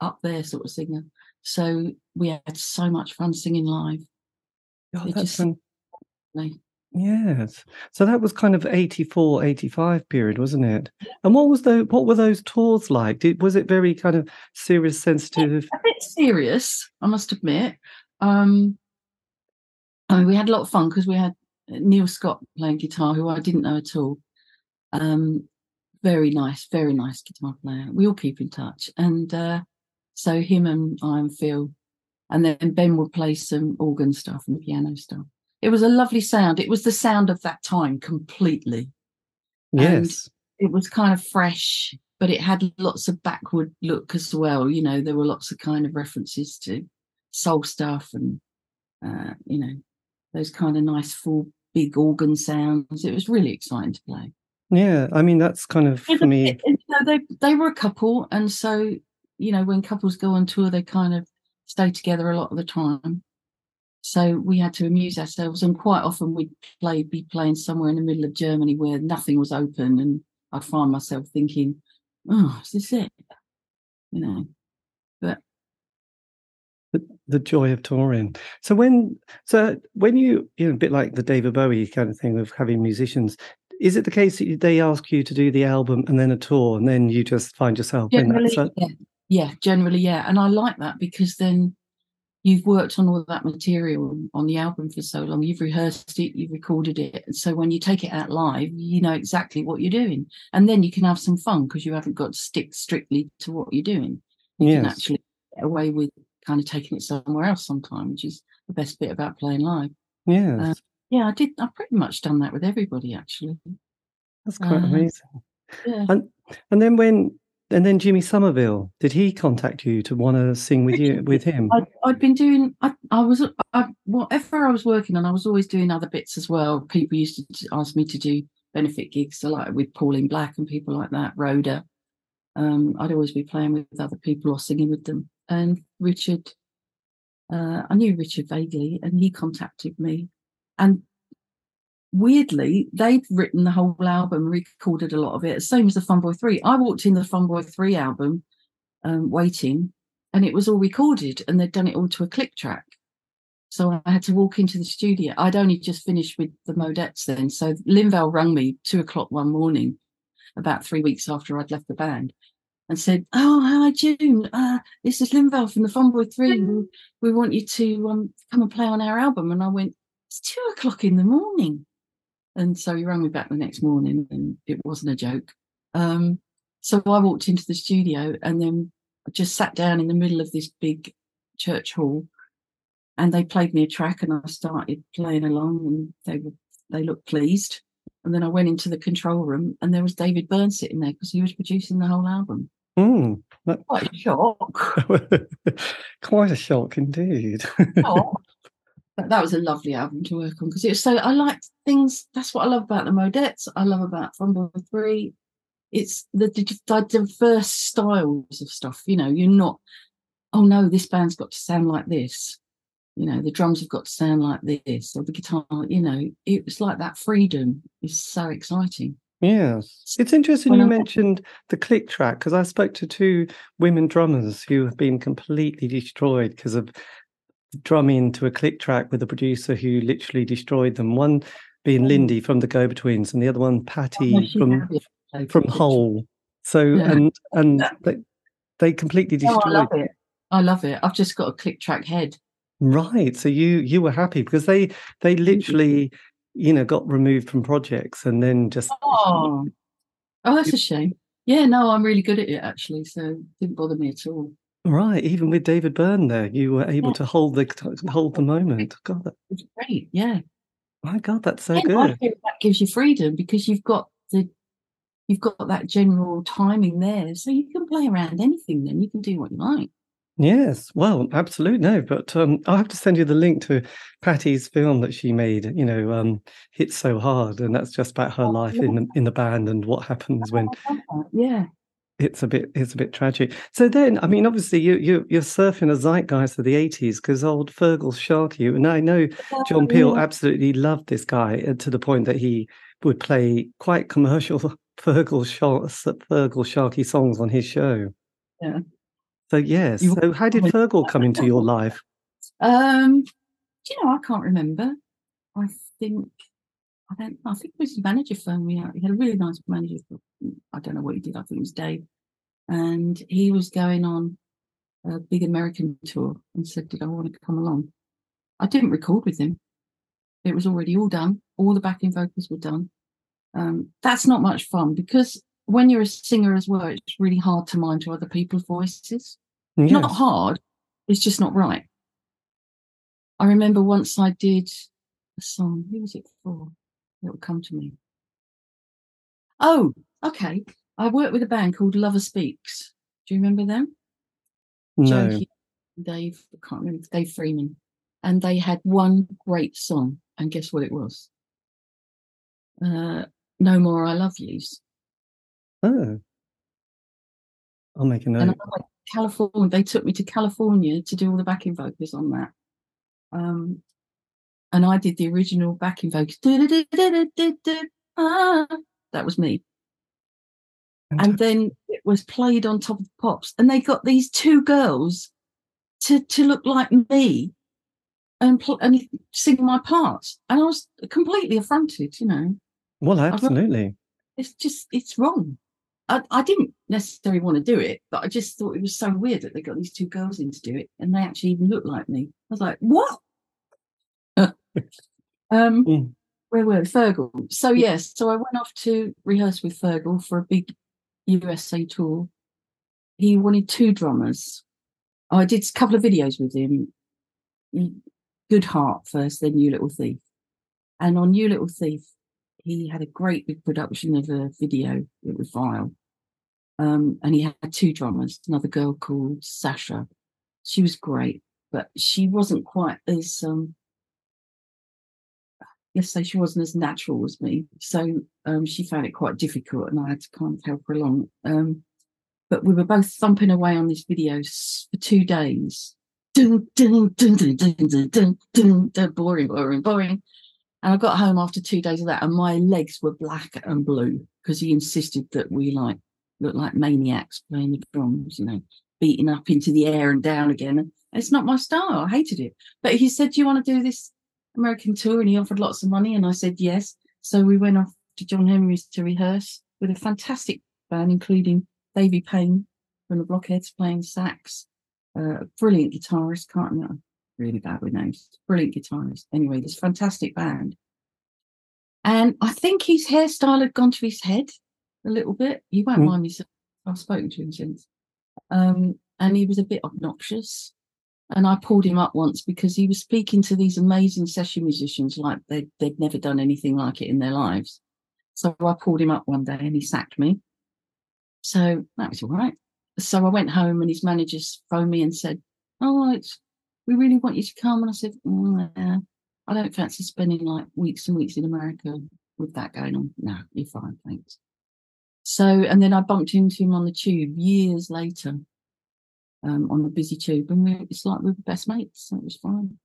up there sort of singer. So we had so much fun singing live. It that's just- Like, Yes. So that was kind of 84, 85 period, wasn't it? And what was the what were those tours like? Did was it very kind of serious, sensitive? a bit serious, I must admit. Um, I mean, we had a lot of fun because we had Neil Scott playing guitar, who I didn't know at all. Um, very nice, very nice guitar player. We all keep in touch, and uh, so him and I and Phil, and then Ben would play some organ stuff and piano stuff. It was a lovely sound. It was the sound of that time completely. And- Yes. it was kind of fresh, but it had lots of backward look as well. You know, there were lots of kind of references to soul stuff and uh, you know, those kind of nice full big organ sounds. It was really exciting to play. Yeah. I mean that's kind of for me. You know, they they were a couple, and so you know, when couples go on tour, they kind of stay together a lot of the time. So we had to amuse ourselves, and quite often we'd play be playing somewhere in the middle of Germany where nothing was open, and I'd find myself thinking, "Oh, is this it?" You know. The, joy of touring. So when so when you you know a bit like the David Bowie kind of thing of having musicians, is it the case that they ask you to do the album and then a tour and then you just find yourself in that? Generally, So, yeah, yeah, generally, yeah, and I like that because then you've worked on all that material on the album for so long. You've rehearsed it, you've recorded it, and so when you take it out live, you know exactly what you're doing, and then you can have some fun because you haven't got to stick strictly to what you're doing. You can actually get away with kind of taking it somewhere else sometimes, which is the best bit about playing live. Yes. Yeah, I did. I've pretty much done that with everybody actually. That's quite uh, amazing. Yeah. And and then when and then Jimmy Somerville, did he contact you to want to sing with you with him? I'd, I'd been doing I, I was I, whatever I was working on I was always doing other bits as well people used to ask me to do benefit gigs so like with Pauline Black and people like that Rhoda um I'd always be playing with other people or singing with them and Richard uh I knew Richard vaguely and he contacted me and weirdly, they'd written the whole album, recorded a lot of it, same as the Fun Boy 3. I walked in the Fun Boy 3 album, um, waiting, and it was all recorded, and they'd done it all to a click track. So I had to walk into the studio. I'd only just finished with the Modettes then. So Lynval rang me two o'clock one morning, about three weeks after I'd left the band, and said, "Oh, hi June. Uh, this is Lynval from the Fun Boy Three. We, we want you to um, come and play on our album." And I went, "It's two o'clock in the morning." And so he rang me back the next morning, and it wasn't a joke. Um, so I walked into the studio, and then I just sat down in the middle of this big church hall and they played me a track and I started playing along and they were they looked pleased. And then I went into the control room and there was David Byrne sitting there because he was producing the whole album. Mm, that... Quite a shock. Quite a shock indeed. oh, that was a lovely album to work on because it was so I like things. That's what I love about the Modettes. I love about Fun Boy Three. It's the, the diverse styles of stuff. You know, you're not. Oh no, this band's got to sound like this you know the drums have got to sound like this or the guitar you know it was like that freedom is so exciting yes. It's interesting when you mentioned the click track because i spoke to two women drummers who have been completely destroyed because of drumming to a click track with a producer who literally destroyed them one being oh. lindy from the go betweens and the other one patty oh, from from Hole so yeah. and and they, they completely destroyed oh, I love it. I love it. I've just got a click track head. Right. So you you were happy because they they mm-hmm. literally, you know, got removed from projects and then just Oh, oh that's a shame. Yeah, no, I'm really good at it actually, so it didn't bother me at all. Right, even with David Byrne there, you were able yeah. to hold the hold the moment. God, that... it's great. Yeah. My God, that's so yeah, good. that gives you freedom because you've got the you've got that general timing there, so you can play around anything. Then you can do what you like. Yes, well, absolutely no, but um, I'll have to send you the link to Patty's film that she made. You know, um, hit so hard, and that's just about her oh, life yeah. in the in the band and what happens when. Yeah. It's a bit. It's a bit tragic. So then, I mean, obviously, you you you're surfing a zeitgeist of the '80s because old Feargal Sharkey, and I know John Peel absolutely loved this guy uh, to the point that he would play quite commercial Feargal Feargal Sharkey songs on his show. Yeah. So yes. So how did Feargal come into your life? Um, you know, I can't remember. I think I don't. I think it was his manager phoned me out. He had a really nice manager. I don't know what he did. I think it was Dave, and he was going on a big American tour and said, "Did I want to come along?" I didn't record with him. It was already all done. All the backing vocals were done. Um, that's not much fun because when you're a singer as well, it's really hard to mind to other people's voices. Yes. Not hard, it's just not right. I remember once I did a song. Who was it for? It will come to me. Oh, okay. I worked with a band called Lover Speaks. Do you remember them? No. Joe, Dave, I can't remember, Dave Freeman. And they had one great song. And guess what it was? Uh, no More I Love Yous. Oh. I'll make a note. California. They took me to California to do all the backing vocals on that. Um, and I did the original backing vocals. Ah, that was me. And then it was played on top of the pops, and they got these two girls to to look like me and pl- and sing my parts, and I was completely affronted. You know. Well, absolutely. It's just it's wrong. I, I didn't necessarily want to do it, but I just thought it was so weird that they got these two girls in to do it, and they actually even looked like me. I was like, what? um, mm. where were Feargal? So yes, so I went off to rehearse with Feargal for a big USA tour. He wanted two drummers. I did a couple of videos with him. Good Heart first, then You Little Thief. And on You Little Thief, he had a great big production of a video. It was vile. Um, and he had two drummers, another girl called Sasha. She was great, but she wasn't quite as um let's say she wasn't as natural as me. So um, she found it quite difficult and I had to kind of help her along. Um, but we were both thumping away on this video for two days. Dun, dun, dun, dun, dun, dun, dun, dun, dun, boring, boring, boring. And I got home after two days of that, and my legs were black and blue because he insisted that we like look like maniacs playing the drums, you know, beating up into the air and down again. And it's not my style. I hated it. But he said, "Do you want to do this American tour?" And he offered lots of money, and I said yes. So we went off to John Henry's to rehearse with a fantastic band, including Davy Payne from the Blockheads playing sax, uh, a brilliant guitarist. Can't remember really bad with names. Brilliant guitarist. Anyway, this fantastic band. And I think his hairstyle had gone to his head a little bit. He won't Mm. mind me. I've spoken to him since. Um, and he was a bit obnoxious. And I pulled him up once because he was speaking to these amazing session musicians like they'd, they'd never done anything like it in their lives. So I pulled him up one day and he sacked me. So that was all right. So I went home and his managers phoned me and said, Oh, it's, we really want you to come. And I said, "Mm, yeah, I don't fancy spending like weeks and weeks in America with that going on. No, you're fine, thanks. So, and then I bumped into him on the tube years later, um, on the busy tube, and we, it's like we were best mates. So it was fine.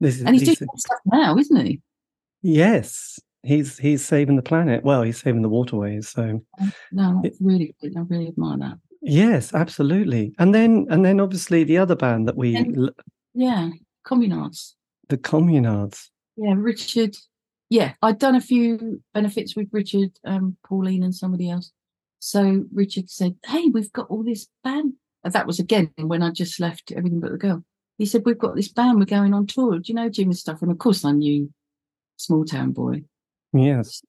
This is, And he's these doing stuff now, isn't he? yes, he's he's saving the planet. Well, he's saving the waterways. So No, that's really good. I really admire that. yes, absolutely. And then and then obviously the other band that we And- Yeah, communards. the Communards. Yeah, Richard. Yeah, I'd done a few benefits with Richard, um, Pauline, and somebody else. So Richard said, "Hey, we've got all this band." And that was again when I just left everything but the girl. He said, "We've got this band. We're going on tour. Do you know Jim and stuff?" And of course, I knew Small Town Boy. Yes.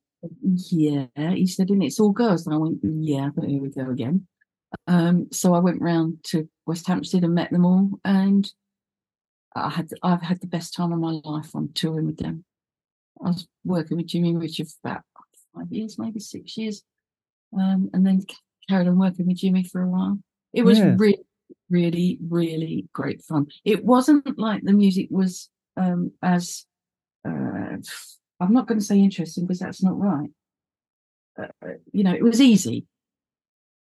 Yeah, he said, and it's all girls. And I went, yeah, but here we go again. Um, so I went round to West Hampstead and met them all, and I had I've had the best time of my life on touring with them. I was working with Jimmy Richard for about five years, maybe six years, um, and then carried on working with Jimmy for a while. It was Yeah. really, really, really great fun. It wasn't like the music was um, as uh, I'm not going to say interesting because that's not right. Uh, you know, it was easy,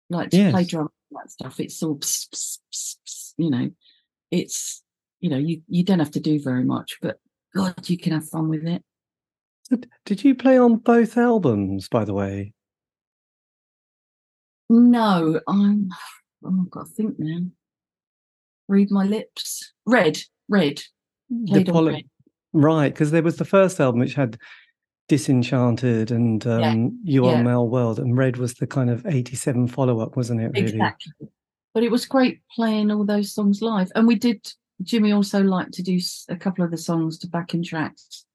like to play Yes. drum and that stuff. It's all, pss, pss, pss, you know, it's you know, you you don't have to do very much, but God, you can have fun with it. Did- you play on both albums, by the way? No, I'm. Oh, I've got to think now. Read my lips. Red, red. Played on poly- red. Right, because there was the first album which had Disenchanted and Yeah, um, You yeah. Are Mel World, and Red was the kind of 87 follow up, wasn't it? Really? Exactly. But it was great playing all those songs live, and we did. Jimmy also liked to do a couple of the songs to backing tracks,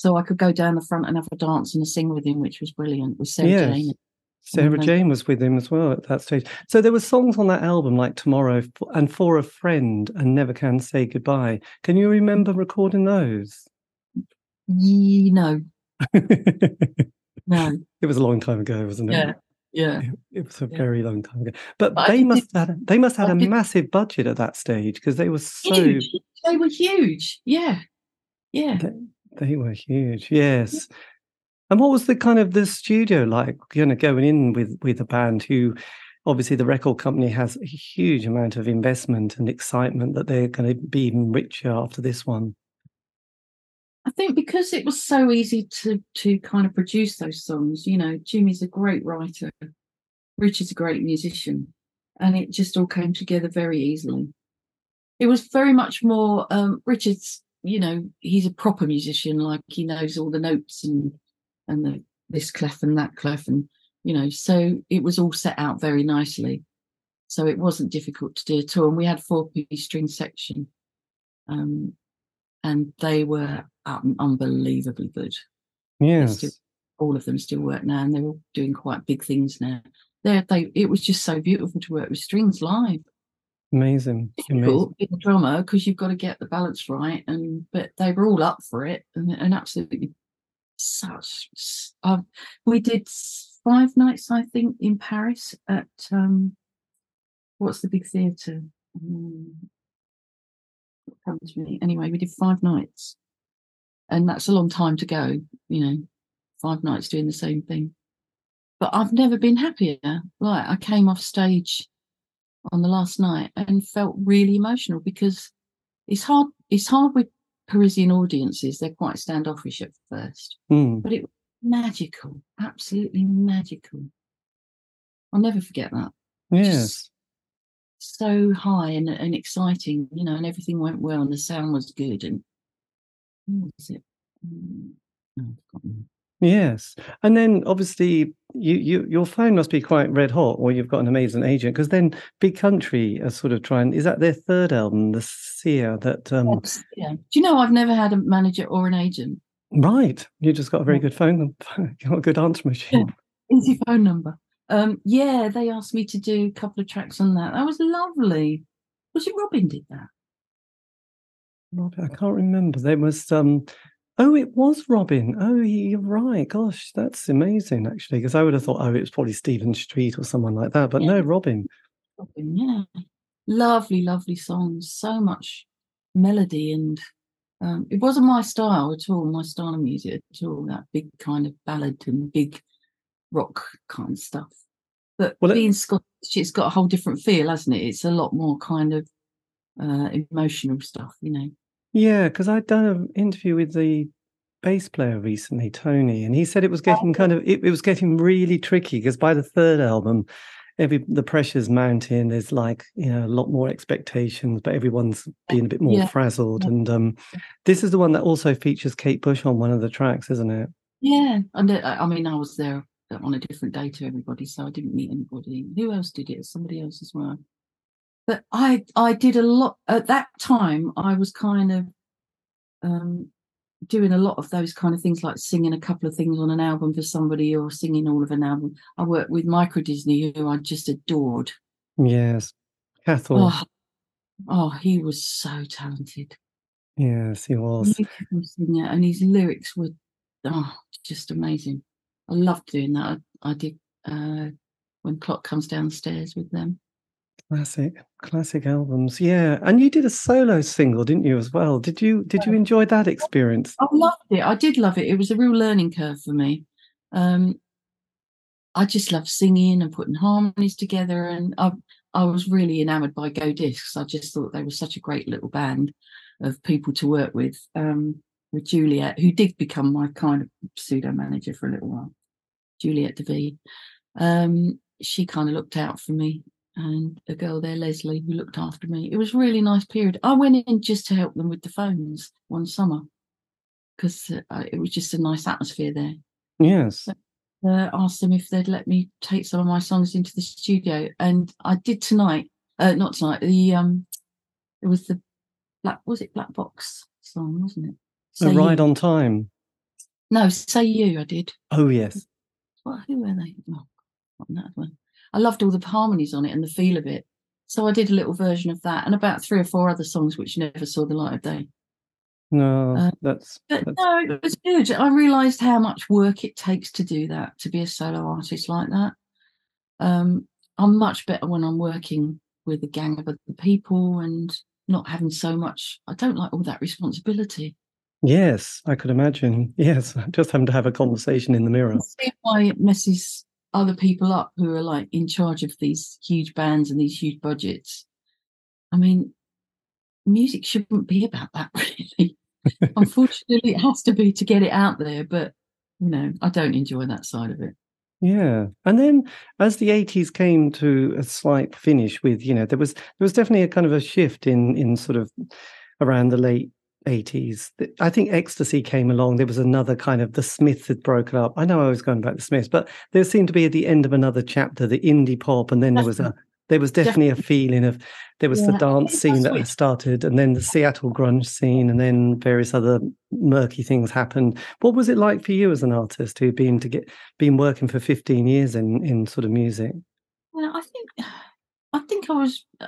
so I could go down the front and have a dance and a sing with him, which was brilliant. With Sarah Yes. Jane. Sarah. Jane was with him as well at that stage. So there were songs on that album like Tomorrow and For a Friend and Never Can Say Goodbye. Can you remember recording those? Ye- no, it no, was a long time ago, wasn't it? yeah, yeah. It was a Yeah. very long time ago. But, But they must have they must have had a massive budget at that stage because they were so Huge. They were huge. Yeah, yeah. They were huge, yes. And what was the kind of the studio like? You know, going in with with a band who, obviously, the record company has a huge amount of investment and excitement that they're going to be even richer after this one. I think because it was so easy to to kind of produce those songs, you know, Jimmy's a great writer, Richard's a great musician, and it just all came together very easily. It was very much more um, Richard's, you know, he's a proper musician, like he knows all the notes and and the this clef and that clef, and you know, so it was all set out very nicely. So it wasn't difficult to do at all. And we had four piece string section. Um, and they were um, unbelievably good. Yes, still- All of them still work now, and they're all doing quite big things now. They're, they, it was just so beautiful to work with strings live. Amazing, amazing. Being drummer because you've got to get the balance right, and but they were all up for it, and, and absolutely such. Uh, we did five nights, I think, in Paris at um, what's the big theatre? Um, comes me? Anyway, we did five nights, and that's a long time to go. You know, five nights doing the same thing. But I've never been happier. Like I came off stage on the last night and felt really emotional because it's hard. It's hard with Parisian audiences, they're quite standoffish at first, Mm. but it was magical, absolutely magical. I'll never forget that. Yes. So high and, and exciting, you know, and everything went well and the sound was good. And what was it? Mm, I've forgotten. Yes. And then obviously you, you your phone must be quite red hot or you've got an amazing agent because then Big Country are sort of trying is that their third album, The Seer that um Yes, yeah. Do you know I've never had a manager or an agent? right. You just got a very good phone got a good answer machine. Easy phone number. Um, yeah, they asked me to do a couple of tracks on that. That was lovely. Was it Robin did that? Robin, I can't remember. There was um oh it was Robin. Oh you're right. Gosh, that's amazing actually. Because I would have thought, oh, it was probably Stephen Street or someone like that. But Yeah. no, Robin. Robin, yeah. Lovely, lovely songs. So much melody and um, it wasn't my style at all, my style of music at all, that big kind of ballad and big rock kind of stuff. But Well, it- being Scottish, it's got a whole different feel, hasn't it? It's a lot more kind of uh, emotional stuff, you know. Yeah, because I'd done an interview with the bass player recently, Tony, and he said it was getting kind of it, it was getting really tricky because by the third album, every the pressure's mounting. There's like you know a lot more expectations, but everyone's being a bit more Yeah. frazzled. Yeah. And um, this is the one that also features Kate Bush on one of the tracks, isn't it? Yeah, and uh, I mean, I was there on a different day to everybody, so I didn't meet anybody. Who else did it? Somebody else as well. But I, I did a lot at that time. I was kind of um, doing a lot of those kind of things, like singing a couple of things on an album for somebody, or singing all of an album. I worked with Micro Disney, who I just adored. Yes, Cathal. Oh, oh, he was so talented. Yes, he was. singer, and his lyrics were oh, just amazing. I loved doing that. I, I did uh, when Clock comes downstairs with them. Classic, classic albums. Yeah, and you did a solo single, didn't you, as well? Did you did you enjoy that experience? I loved it. I did love it. It was a real learning curve for me. Um, I just love singing and putting harmonies together, and I I was really enamoured by Go Discs. I just thought they were such a great little band of people to work with. Um, with Juliet, who did become my kind of pseudo manager for a little while, Juliet David. Um, she kind of looked out for me, and a girl there, Leslie, who looked after me. It was a really nice period. I went in just to help them with the phones one summer because uh, it was just a nice atmosphere there. Yes. Uh, asked them if they'd let me take some of my songs into the studio, and I did tonight. Uh, not tonight. The um, it was the black. Was it Black Box song? Wasn't it? A ride You. on time. No, say you. I did. Oh yes. What? Who were they? Oh, not that one. I loved all the harmonies on it and the feel of it. So I did a little version of that, and about three or four other songs which never saw the light of day. No, Uh, that's, But that's no, it was good. I realised how much work it takes to do that, to be a solo artist like that. Um, I'm much better when I'm working with a gang of other people and not having so much. I don't like all that responsibility. yes, I could imagine. Yes, just having to have a conversation in the mirror. See why it messes other people up who are like in charge of these huge bands and these huge budgets. I mean, music shouldn't be about that, really. Unfortunately, it has to be to get it out there, but you know, I don't enjoy that side of it. Yeah, and then as the eighties came to a slight finish, with you know there was there was definitely a kind of a shift in in sort of around the late eighties. I think ecstasy came along. There was another kind of the Smiths had broken up. I know I was going back to Smiths, but there seemed to be at the end of another chapter the indie pop, and then there was a there was definitely a feeling of there was the dance scene that had started, and then the Seattle grunge scene, and then various other murky things happened. What was it like for you as an artist who'd been to get been working for fifteen years in in sort of music? Well, I think I think I was. Uh,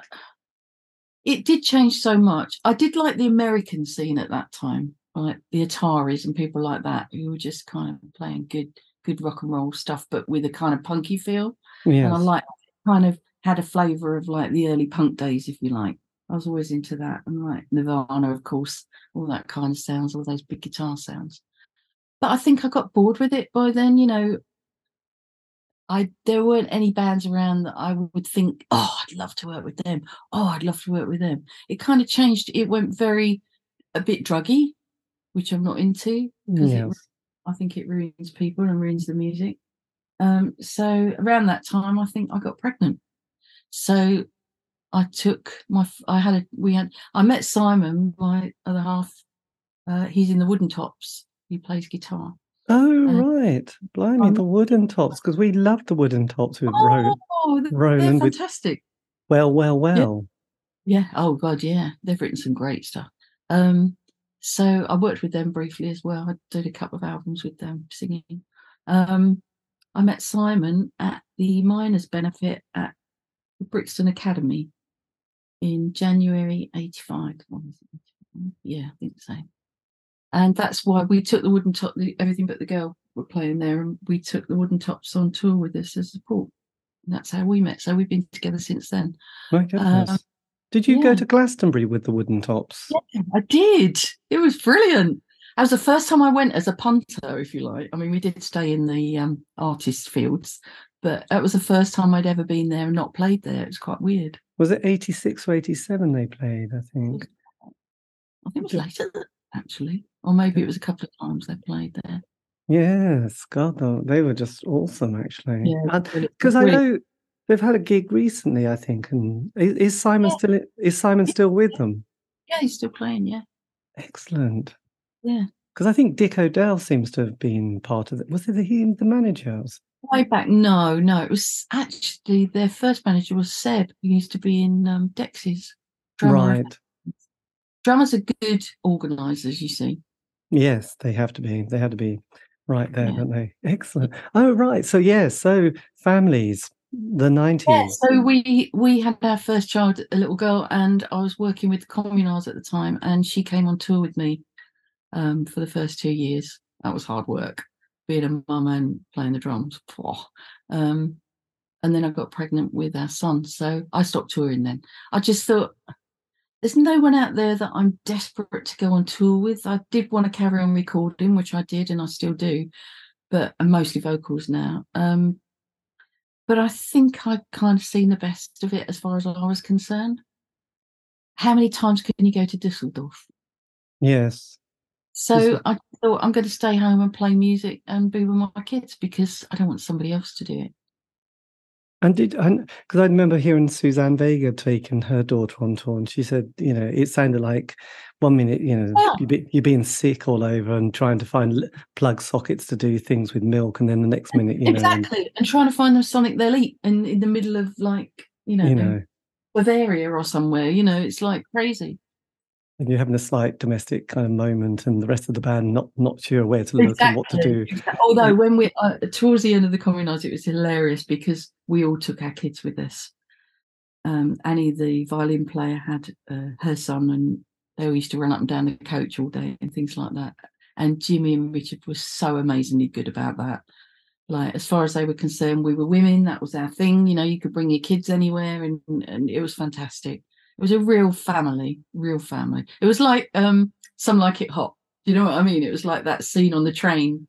It did change so much. I did like the American scene at that time, like the Ataris and people like that, who were just kind of playing good, good rock and roll stuff, but with a kind of punky feel. Yes. And I like kind of had a flavour of like the early punk days, if you like. I was always into that, and like Nirvana, of course, all that kind of sounds, all those big guitar sounds. But I think I got bored with it by then. You know, I there weren't any bands around that I would think, oh, I'd love to work with them. Oh, I'd love to work with them. It kind of changed. It went very a bit druggy, which I'm not into because Yes. I think it ruins people and ruins the music. Um, so around that time, I think I got pregnant. So I took my, I had a, we had, I met Simon, my other half. Uh, he's in the Wooden Tops. He plays guitar. Oh, Uh, right. Blimey, um, the wooden tops, because we love the wooden tops with Ro- Oh, they're Roland with fantastic. Well, Well, Well. Yeah. Oh God, yeah. They've written some great stuff. Um, so I worked with them briefly as well. I did a couple of albums with them singing. Um, I met Simon at the miners' benefit at the Brixton Academy in January '85. Yeah, I think so. And that's why we took the wooden top. The, everything but the girl were playing there, and we took the wooden tops on tour with us as support. And that's how we met. So we've been together since then. My goodness. Did you yeah. go to Glastonbury with the wooden tops? Yeah, I did. It was brilliant. That was the first time I went as a punter, if you like. I mean, we did stay in the um, artist fields, but that was the first time I'd ever been there and not played there. It was quite weird. Was it 86 or 87 they played, I think? I think it was later, actually, or maybe it was a couple of times they played there. Yes, God, they were just awesome, actually. Yeah, Because I know they've had a gig recently, I think. And is, is Simon Yeah. still is Simon still with them? Yeah, he's still playing. Yeah, Excellent. Yeah. Because I think Dick O'Dell seems to have been part of it. Was it the, he the manager? way back. No, no, it was actually their first manager was Seb, who used to be in um, Dexys. Right. Drummers are good organisers, you see. Yes, they have to be. They had to be right there, Yeah. don't they? Excellent. Oh, right. So yes, so families, the nineties. Yeah, so we we had our first child, a little girl, and I was working with the Communards at the time, and she came on tour with me um, for the first two years. That was hard work, being a mum and playing the drums. Um, and then I got pregnant with our son, so I stopped touring. Then I just thought, there's no one out there that I'm desperate to go on tour with. I did want to carry on recording, which I did, and I still do, but I'm mostly vocals now. Um, but I think I've kind of seen the best of it as far as I was concerned. How many times can you go to Dusseldorf? Yes. So I thought I'm going to stay home and play music and be with my kids because I don't want somebody else to do it. And did because I remember hearing Suzanne Vega taking her daughter on tour, and she said, you know, it sounded like one minute, you know, Yeah. you be, you're being sick all over and trying to find plug sockets to do things with milk, and then the next minute, you know, exactly. And trying to find them something they'll eat in, in the middle of like, you know, you know, Bavaria or somewhere, you know, it's like crazy. And you're having a slight domestic kind of moment, and the rest of the band not not sure where to look and what to do. exactly. Although when we uh, towards the end of the comedy night, it was hilarious because we all took our kids with us. Um, Annie, the violin player, had uh, her son, and they all used to run up and down the coach all day and things like that. And Jimmy and Richard were so amazingly good about that. Like as far as they were concerned, we were women. That was our thing. You know, you could bring your kids anywhere, and and it was fantastic. It was a real family, real family. It was like um, some like it hot. Do you know what I mean? It was like that scene on the train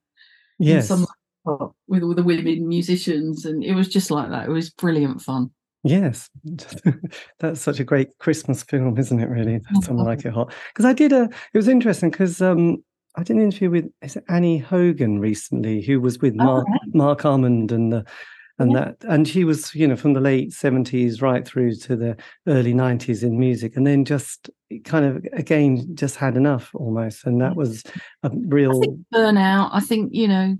Yes, Some Like It Hot with all the women musicians, and it was just like that. It was brilliant fun. yes, that's such a great Christmas film, isn't it? Really, something like it hot. Because I did a, it was interesting because um, I did an interview with Annie Hogan recently, who was with Oh, Mark right. Marc Almond and the and Yeah. that and she was you know from the late 70s right through to the early 90s in music and then just kind of again just had enough almost and that was a real think burnout. I think you know,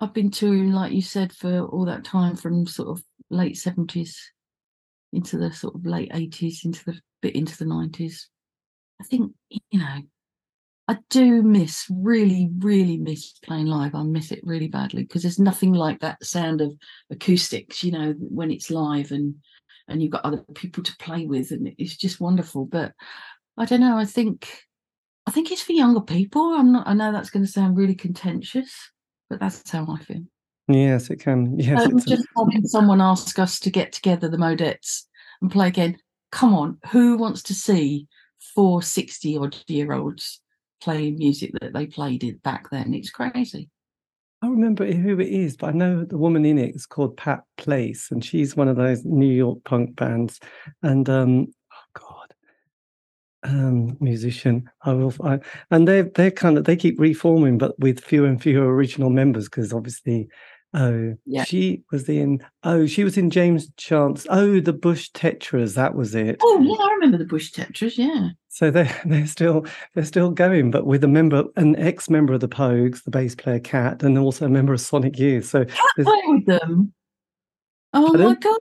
I've been touring like you said for all that time from sort of late seventies into the sort of late eighties into the bit into the nineties. I think you know, I do miss really, really miss playing live. I miss it really badly because there's nothing like that sound of acoustics. You know, when it's live and and you've got other people to play with, and it's just wonderful. But I don't know. I think I think it's for younger people. I'm not. I know that's going to sound really contentious, but that's how I feel. yes it can yes Um, just having someone ask us to get together, the Modettes, and play again. Come on, who wants to see four 60 odd year olds playing music that they played it back then? It's crazy. I remember who it is, but I know the woman in it is called Pat Place, and she's one of those New York punk bands. And um, oh god, um, musician. I will, I, and they're they're kind of they keep reforming, but with fewer and fewer original members because obviously, oh, Yeah. she was in oh she was in James Chance. Oh, the Bush Tetras, that was it. Oh yeah, I remember the Bush Tetras. Yeah. So they they're still they're still going, but with a member, an ex member of the Pogues, the bass player Cat, and also a member of Sonic Youth. So there's- Play with them. Oh my god!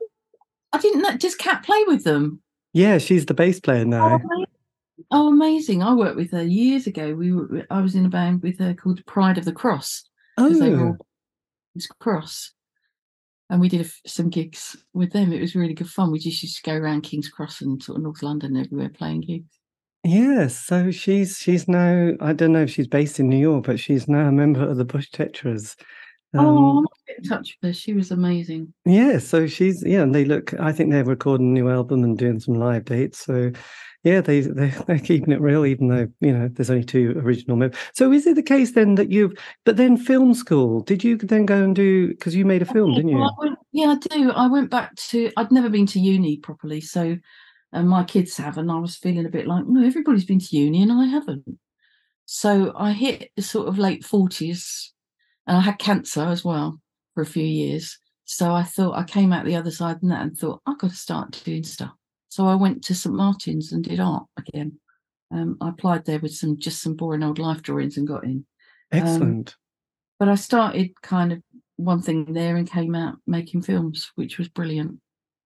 I didn't know. Does Cat play with them? yeah, she's the bass player Oh, now. amazing. Oh, amazing! I worked with her years ago. We were. I was in a band with her called Pride of the Cross. because they were Oh, Cross. And we did a some gigs with them. It was really good fun. We just used to go around King's Cross and sort of North London everywhere playing gigs. yes. So she's she's now I don't know if she's based in New York, but she's now a member of the Bush Tetras. oh, Um, I must get in touch with her. She was amazing. Yeah, so she's yeah, and they look. I think they're recording a new album and doing some live dates. So yeah, they they they're keeping it real, even though you know there's only two original members. So is it the case then that you've? But then film school. Did you then go and do? Because you made a film, didn't you? Well, I went, yeah, I do. I went back to. I'd never been to uni properly, so and my kids have, and I was feeling a bit like, no, everybody's been to uni, and I haven't. So I hit the sort of late forties, and I had cancer as well for a few years. So I thought I came out the other side and that, and thought I've got to start doing stuff. So I went to St Martin's and did art again. Um, I applied there with some just some boring old life drawings and got in Excellent. but I started kind of one thing there and came out making films, which was brilliant.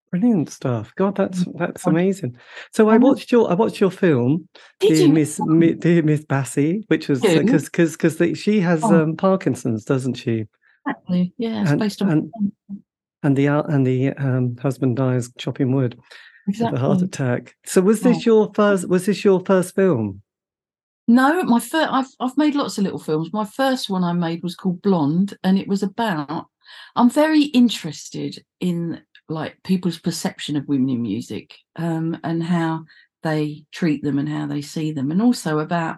Brilliant stuff. God, that's that's Um, amazing. So I um, watched your I watched your film, Did Dear you? Miss Mi- Dear Miss Bassey, which was because because because she has Oh. um, Parkinson's, doesn't she? Exactly. Yeah, it's And- based on and- And the uh, and the um, husband dies chopping wood. Of a heart attack. So was this Oh. your first? Was this your first film? No, my first. I've I've made lots of little films. My first one I made was called Blonde, and it was about. I'm very interested in like people's perception of women in music, um, and how they treat them and how they see them, and also about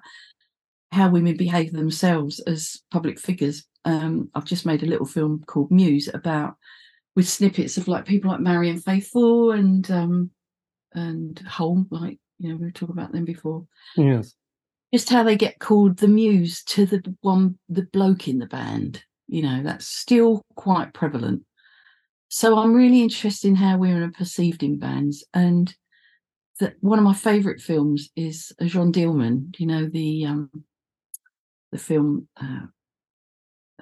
how women behave themselves as public figures. Um, I've just made a little film called Muse about with snippets of like people like Marianne Faithfull and um, and Holm, like you know we were talking about them before. Yes. just how they get called the muse to the one the bloke in the band you know that's still quite prevalent. So i'm really interested in how women are perceived in bands and that one of my favorite films is a Jeanne Dielman you know the um the film uh,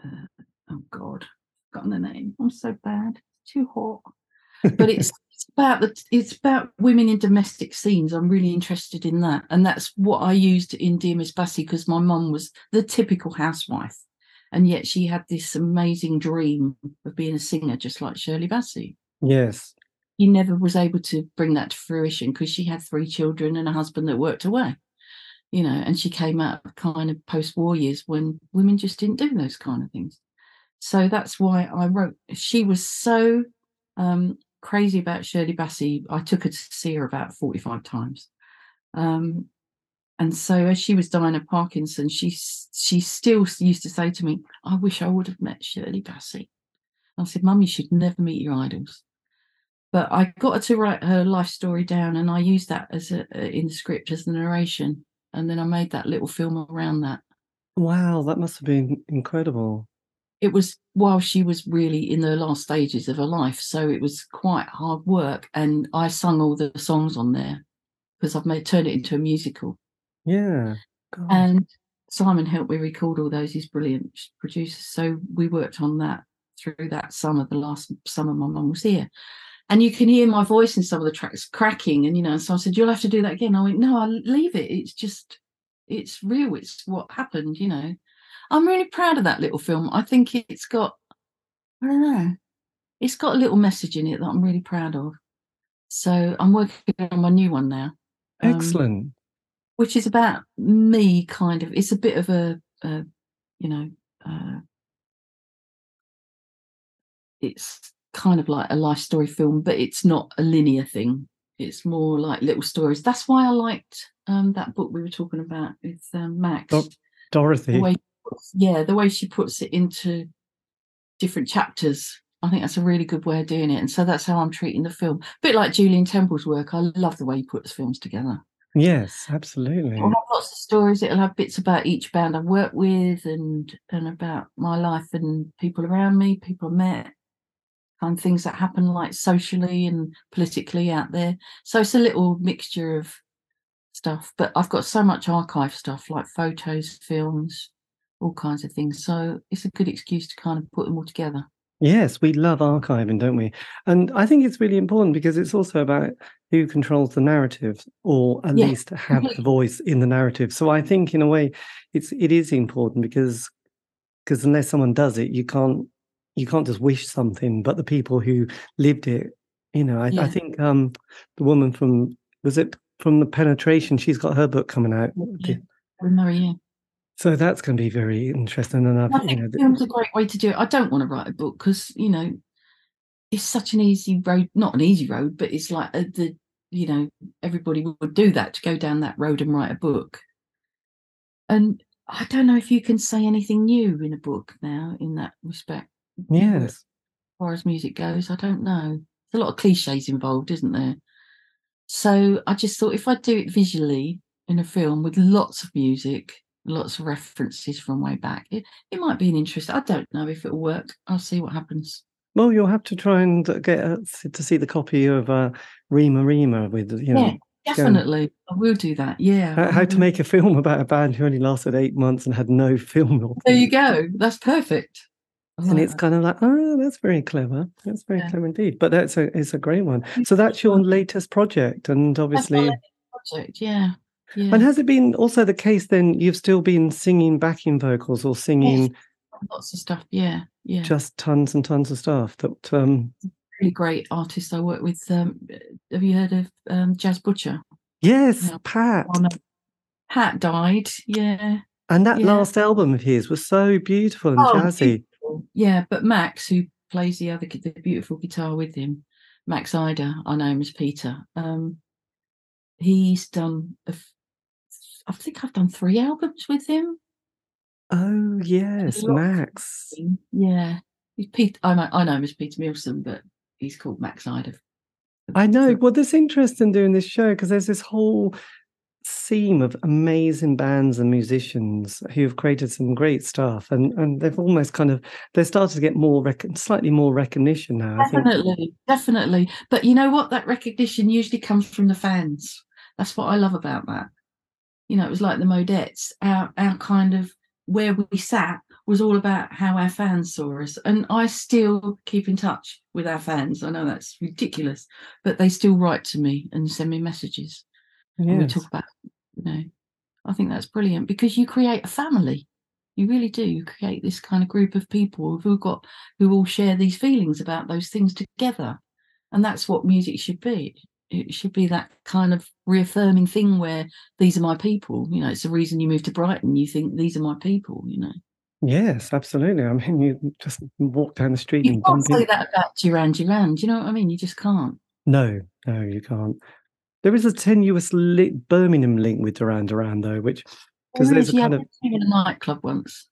uh oh god forgotten the name. I'm so bad. Too hot. But it's it's about the it's about women in domestic scenes. I'm really interested in that, and that's what I used in Dear Miss Bassey because my mum was the typical housewife, and yet she had this amazing dream of being a singer, just like Shirley Bassey. yes. He never was able to bring that to fruition because she had three children and a husband that worked away, you know, and she came out of kind of post-war years when women just didn't do those kind of things. So that's why I wrote. She was so um, crazy about Shirley Bassey. I took her to see her about 45 times. Um, and so as she was dying of Parkinson, she she still used to say to me, I wish I would have met Shirley Bassey. I said, Mum, you should never meet your idols. But I got her to write her life story down and I used that as a in the script as the narration. And then I made that little film around that. Wow, that must have been incredible. It was while she was really in the last stages of her life so it was quite hard work and i sung all the songs on there because i've made turned it mm. into a musical Yeah. God. and simon helped me record all those he's brilliant producer so we worked on that through that summer the last summer my mum was here and you can hear my voice in some of the tracks cracking and you know so i said you'll have to do that again i went no i'll leave it it's just it's real it's what happened you know i'm really proud of that little film. I think it's got i don't know it's got a little message in it that i'm really proud of. So i'm working on my new one now um, Excellent. which is about me kind of. It's a bit of a, a you know uh, it's kind of like a life story film but it's not a linear thing. It's more like little stories. That's why i liked um, that book we were talking about with um, max. Dorothy. the way she puts- yeah the way she puts it into different chapters i think that's a really good way of doing it and so that's how i'm treating the film a bit like julien temple's work i love the way he puts films together Yes, absolutely. It'll have lots of stories. It'll have bits about each band I've worked with and and about my life and people around me, people I met, and things that happen like socially and politically out there. So it's a little mixture of stuff. But I've got so much archive stuff like photos, films, all kinds of things. So it's a good excuse to kind of put them all together. Yes, we love archiving, don't we? And I think it's really important because it's also about who controls the narrative, or at Yeah, least have the voice in the narrative. So I think, in a way, it's it is important because because unless someone does it, you can't you can't just wish something. But the people who lived it, you know, I, I think um the woman from was it from the penetration? She's got her book coming out. Yeah. Murray, yeah. So that's going to be very interesting. And I've, I you know, film's a great way to do it. I don't want to write a book because you know it's such an easy road. Not an easy road, but it's like a, the you know everybody would do that to go down that road and write a book. And I don't know if you can say anything new in a book now in that respect. yes. As far as music goes, I don't know. There's a lot of cliches involved, isn't there? So I just thought if I do it visually in a film with lots of music, lots of references from way back, it, it might be an interest. I don't know if it'll work. I'll see what happens. Well, you'll have to try and get uh, to see the copy of uh, Rema-Rema with you know yeah, definitely. I will do that. Yeah. how, how to make a film about a band who only lasted eight months and had no film. There you go. That's perfect. I And it's that. kind of like, oh, that's very clever. That's very Yeah. clever indeed. But that's a it's a great one. So that's your latest project, and obviously, project. Yeah. Yeah. and has it been also the case? Then you've still been singing backing vocals or singing Lots of stuff. Yeah. Yeah. just tons and tons of stuff. That um, really great artist I work with. Um, have you heard of um, Jazz Butcher? yes, Yeah. Pat. Pat died. Yeah. And that Yeah. last album of his was so beautiful and Oh, jazzy. Yeah, but Max, who plays the other the beautiful guitar with him, Max Eider, I know him as Peter. Um, he's done. A I think I've done three albums with him. Oh yes. Max. Yeah, Pete. I know, I know him as Peter Millson, but he's called Max Eider. I know. Well, that's interesting doing this show because there's this whole seam of amazing bands and musicians who have created some great stuff, and and they've almost kind of they're starting to get more rec- slightly more recognition now. I think. Definitely, definitely. But you know what? That recognition usually comes from the fans. That's what I love about that. You know, it was like the Mo-dettes. Our our kind of where we sat was all about how our fans saw us. And I still keep in touch with our fans. I know that's ridiculous, but they still write to me and send me messages. And we talk about, you know, I think that's brilliant because you create a family. You really do. You create this kind of group of people who've got who all share these feelings about those things together. And that's what music should be. It should be that kind of reaffirming thing where these are my people. You know, it's the reason you move to Brighton. You think these are my people, you know. Yes, absolutely. I mean, you just walk down the street You and can't say in. that about Duran Duran. Do you know what I mean? You just can't. No, no, you can't. There is a tenuous li- Birmingham link with Duran Duran, though, which because There there's a kind of went to see him in a nightclub once.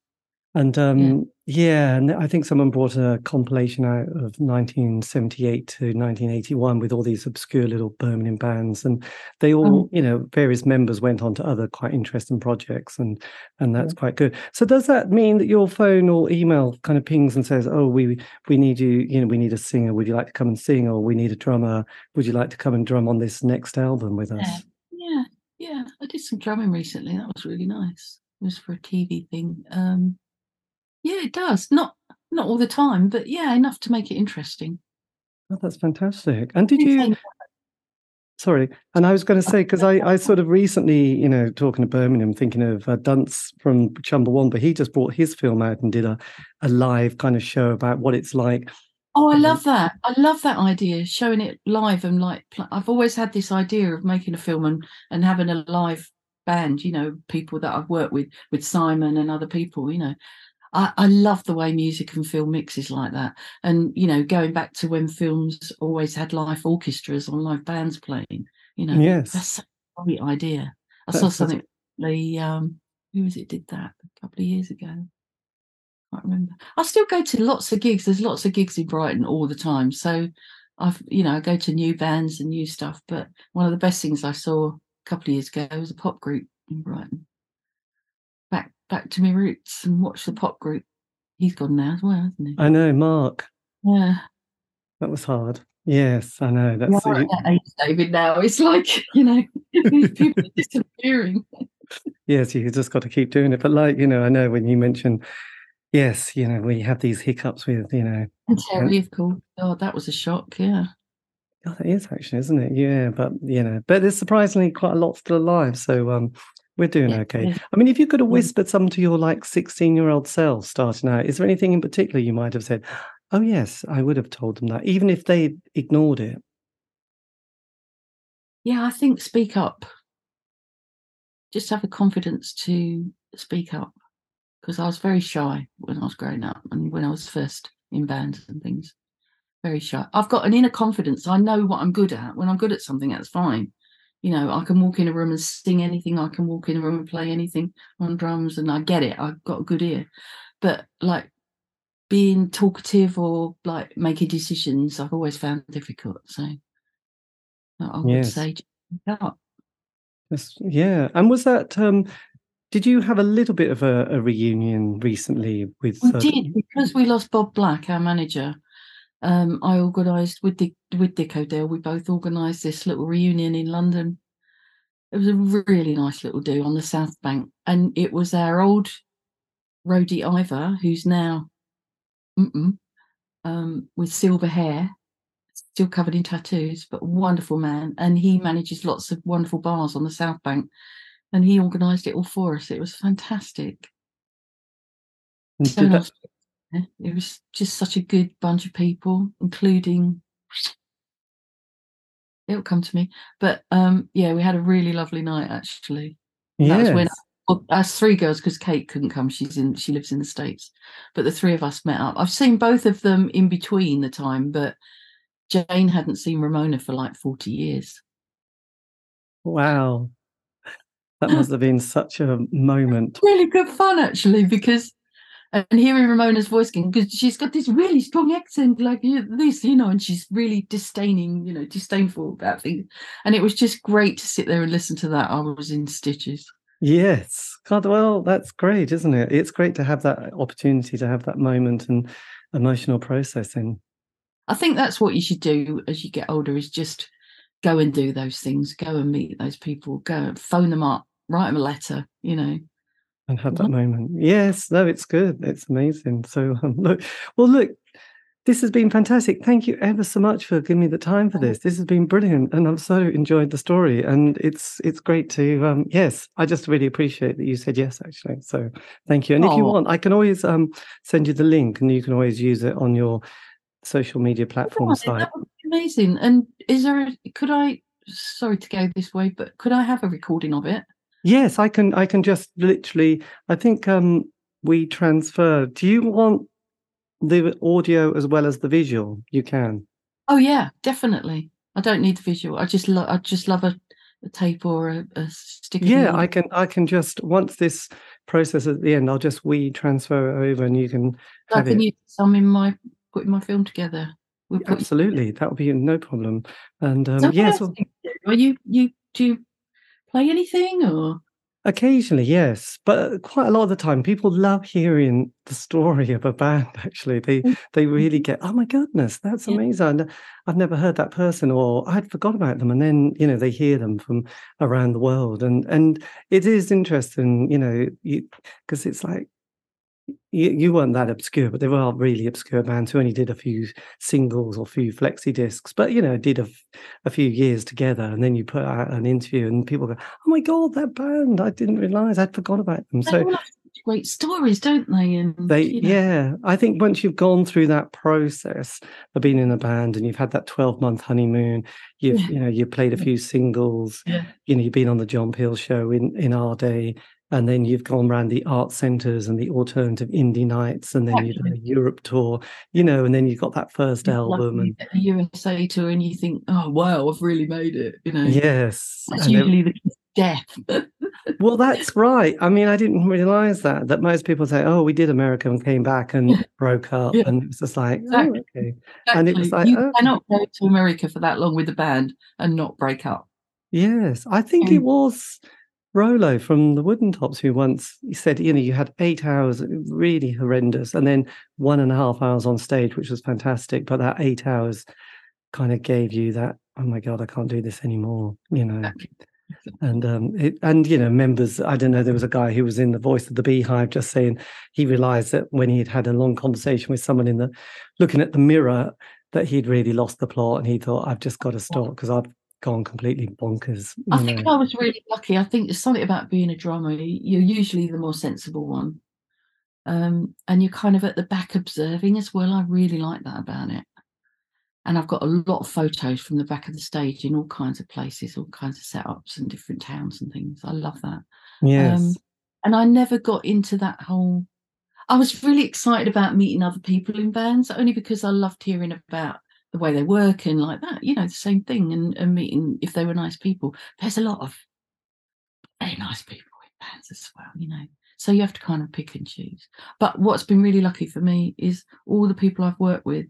And um, yeah. and I think someone brought a compilation out of 1978 to 1981 with all these obscure little Birmingham bands, and they all, Mm. you know, various members went on to other quite interesting projects, and and that's quite good. So does that mean that your phone or email kind of pings and says, "Oh, we we need you, you know, we need a singer. Would you like to come and sing, or we need a drummer? Would you like to come and drum on this next album with us?" Yeah, yeah, yeah. I did some drumming recently. That was really nice. It was for a TV thing. Um, yeah, it does. Not not all the time, but yeah, enough to make it interesting. Oh, that's fantastic. And did you? Sorry, and I was going to say because I, I sort of recently, you know, talking to Birmingham, thinking of uh, Dunst from Chumbawamba. He just brought his film out and did a, a live kind of show about what it's like. Oh, I Mhm. love that. I love that idea, showing it live and like I've always had this idea of making a film and and having a live band. You know, people that I've worked with, with Simon and other people. You know, I, I love the way music and film mixes like that. And you know, going back to when films always had live orchestras or live bands playing. You know, Yes. that's a great idea. I That- saw something. The um, who was it did that a couple of years ago? I can't remember. I still go to lots of gigs. There's lots of gigs in Brighton all the time. So I've, you know, I go to new bands and new stuff. But one of the best things I saw a couple of years ago. Was a pop group in Brighton. Back to my roots and watch the pop group. He's gone now as well, hasn't he? I know, Mark. Yeah. That was hard. Yes, I know. That's at that age, David. Now it's like you know these people are disappearing. yes, you just got to keep doing it. But like you know, I know when you mentioned, yes, you know, we have these hiccups with you know. And Terry, of course. Oh, that was a shock. Yeah. Oh, that is actually, isn't it? Yeah, but you know, but there's surprisingly quite a lot still alive. So um, we're doing Yeah, okay. yeah. I mean, if you could have whispered some to your like 16 year old self starting out, is there anything in particular you might have said? Oh, yes, I would have told them that, even if they ignored it. Yeah, I think speak up. Just have the confidence to speak up because I was very shy when I was growing up and when I was first in bands and things. Very shy. I've got an inner confidence. I know what I'm good at. When I'm good at something, that's fine. You know, I can walk in a room and sing anything. I can walk in a room and play anything on drums and I get it. I've got a good ear. But like being talkative or like making decisions, I've always found difficult. So I would Yes. say up. Yeah. And was that, um, did you have a little bit of a, a reunion recently with? We uh, did because we lost Bob Black, our manager. Um, I organised with Dick with Dick O'Dell. We both organised this little reunion in London. It was a really nice little do on the South Bank, and it was our old roadie Ivor, who's now um, with silver hair, still covered in tattoos, but a wonderful man. And he manages lots of wonderful bars on the South Bank, and he organised it all for us. It was fantastic. So did nice. Yeah, It was just such a good bunch of people, including it'll come to me. But um yeah, we had a really lovely night actually. That was when yes. well, us three girls, because Kate couldn't come, she's in she lives in the States. But the three of us met up. I've seen both of them in between the time, but Jane hadn't seen Ramona for like 40 years. Wow. That must have been such a moment. Really good fun actually, because and hearing Ramona's voice again, because she's got this really strong accent like this, you know, and she's really disdaining, you know, disdainful about things. And it was just great to sit there and listen to that. I was in stitches. Yes. God, well, that's great, isn't it? It's great to have that opportunity to have that moment and emotional processing. I think that's what you should do as you get older is just go and do those things, go and meet those people, go and phone them up, write them a letter, you know. And had that moment. Yes, no, it's good. It's amazing. So um, look, well, look, this has been fantastic. Thank you ever so much for giving me the time for this. This has been brilliant, and I've so enjoyed the story. And it's it's great to um, yes, I just really appreciate that you said yes, actually. So thank you. And if you Oh. want, I can always um, send you the link, and you can always use it on your social media platform Right, site. that would be amazing. And is there a, could I sorry to go this way, but could I have a recording of it? Yes, I can. I can just literally. I think um, we transfer. Do you want the audio as well as the visual? You can. Oh yeah, definitely. I don't need the visual. I just love I just love a, a tape or a, a stick. Yeah, I can. I can just once this process at the end, I'll just we transfer it over, and you can I can it. use some in my putting my film together. We'll Absolutely, that would be no problem. And um, So yes, do you? Are you you do you play anything or Occasionally, yes, but quite a lot of the time, people love hearing the story of a band. Actually, they Mm. they really get, oh my goodness, that's Yeah. amazing! I've never heard that person, or I'd forgot about them, and then you know they hear them from around the world, and and it is interesting, you know, because it's like you, you weren't that obscure, but there are really obscure bands who only did a few singles or a few flexi discs, but you know, did a few years together, and then you put out an interview, and people go, "Oh my god, that band! I didn't realize I'd forgot about them." they So all have great stories, don't they? And they, you know, yeah, I think once you've gone through that process of being in a band, and you've had that twelve month honeymoon, you've Yeah. you know you played a few singles, Yeah. you know, you've been on the John Peel show in in our day, and then you've gone around the art centres and the alternative indie nights, and then you've done a Europe tour, you know, and then you've got that first album, and a USA tour and you think, oh wow, I've really made it. You know, yes, that's usually the death. well, that's right. I mean, I didn't realise that that most people say, "Oh, we did America and came back and Yeah. broke up," Yeah. and it's just like, Exactly. "Oh, okay." And it was like, you oh. cannot go to America for that long with the band and not break up. Yes, I think it Um, was Rolo from the Woodentops who once said, you know, you had eight hours, really horrendous, and then one and a half hours on stage, which was fantastic. But that eight hours kind of gave you that, oh my God, I can't do this anymore, you know. And um, it, and you know, members. I don't know. There was a guy who was in the voice of the Beehive, just saying he realised that when he had had a long conversation with someone in the, looking at the mirror, that he'd really lost the plot, and he thought, I've just got to stop because I've gone completely bonkers. I You think know. I was really lucky. I think there's something about being a drummer. You're usually the more sensible one. Um, and you're kind of at the back observing as well. I really like that about it. And I've got a lot of photos from the back of the stage in all kinds of places, all kinds of setups and different towns and things. I love that. Yes. Um, and I never got into that whole. I was really excited about meeting other people in bands, only because I loved hearing about the way they work and like that, you know, the same thing, and, and meeting if they were nice people. There's a lot of very nice people in bands as well, you know. So you have to kind of pick and choose. But what's been really lucky for me is all the people I've worked with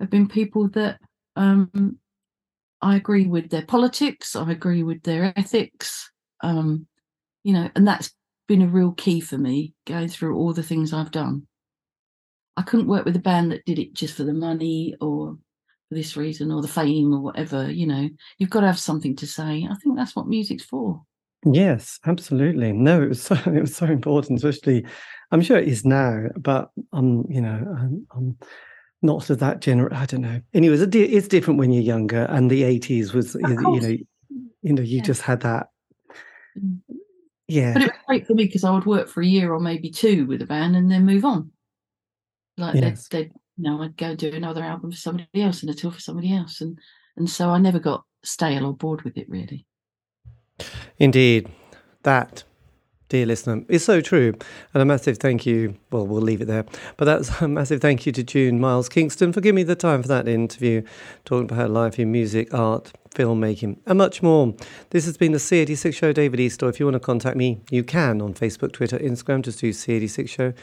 have been people that um, I agree with their politics, I agree with their ethics, um, you know, and that's been a real key for me going through all the things I've done. I couldn't work with a band that did it just for the money or this reason or the fame or whatever, you know. You've got to have something to say. I think that's what music's for. Yes, absolutely. No, it was so it was so important, especially I'm sure it is now, but um, you know, I'm, I'm not of that gener. I don't know. Anyways, it, it's different when you're younger, and the 80s was, you, you know, you know, you Yeah. just had that. Mm. Yeah, But it was great for me because I would work for a year or maybe two with a band and then move on. Like Yes. they'd, they'd, know, I'd go do another album for somebody else and a tour for somebody else, and and so I never got stale or bored with it really. indeed. That, dear listener, is so true. And a massive thank you. Well, we'll leave it there. But that's a massive thank you to June Miles Kingston for giving me the time for that interview, talking about her life in music, art, filmmaking, and much more. This has been the C86 Show, David Eastaugh. If you want to contact me, you can on Facebook, Twitter, Instagram. Just do C86 Show.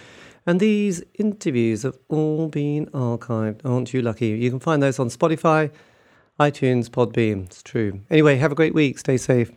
And these interviews have all been archived. Aren't you lucky? You can find those on Spotify, iTunes, Podbean. It's true. Anyway, have a great week. Stay safe.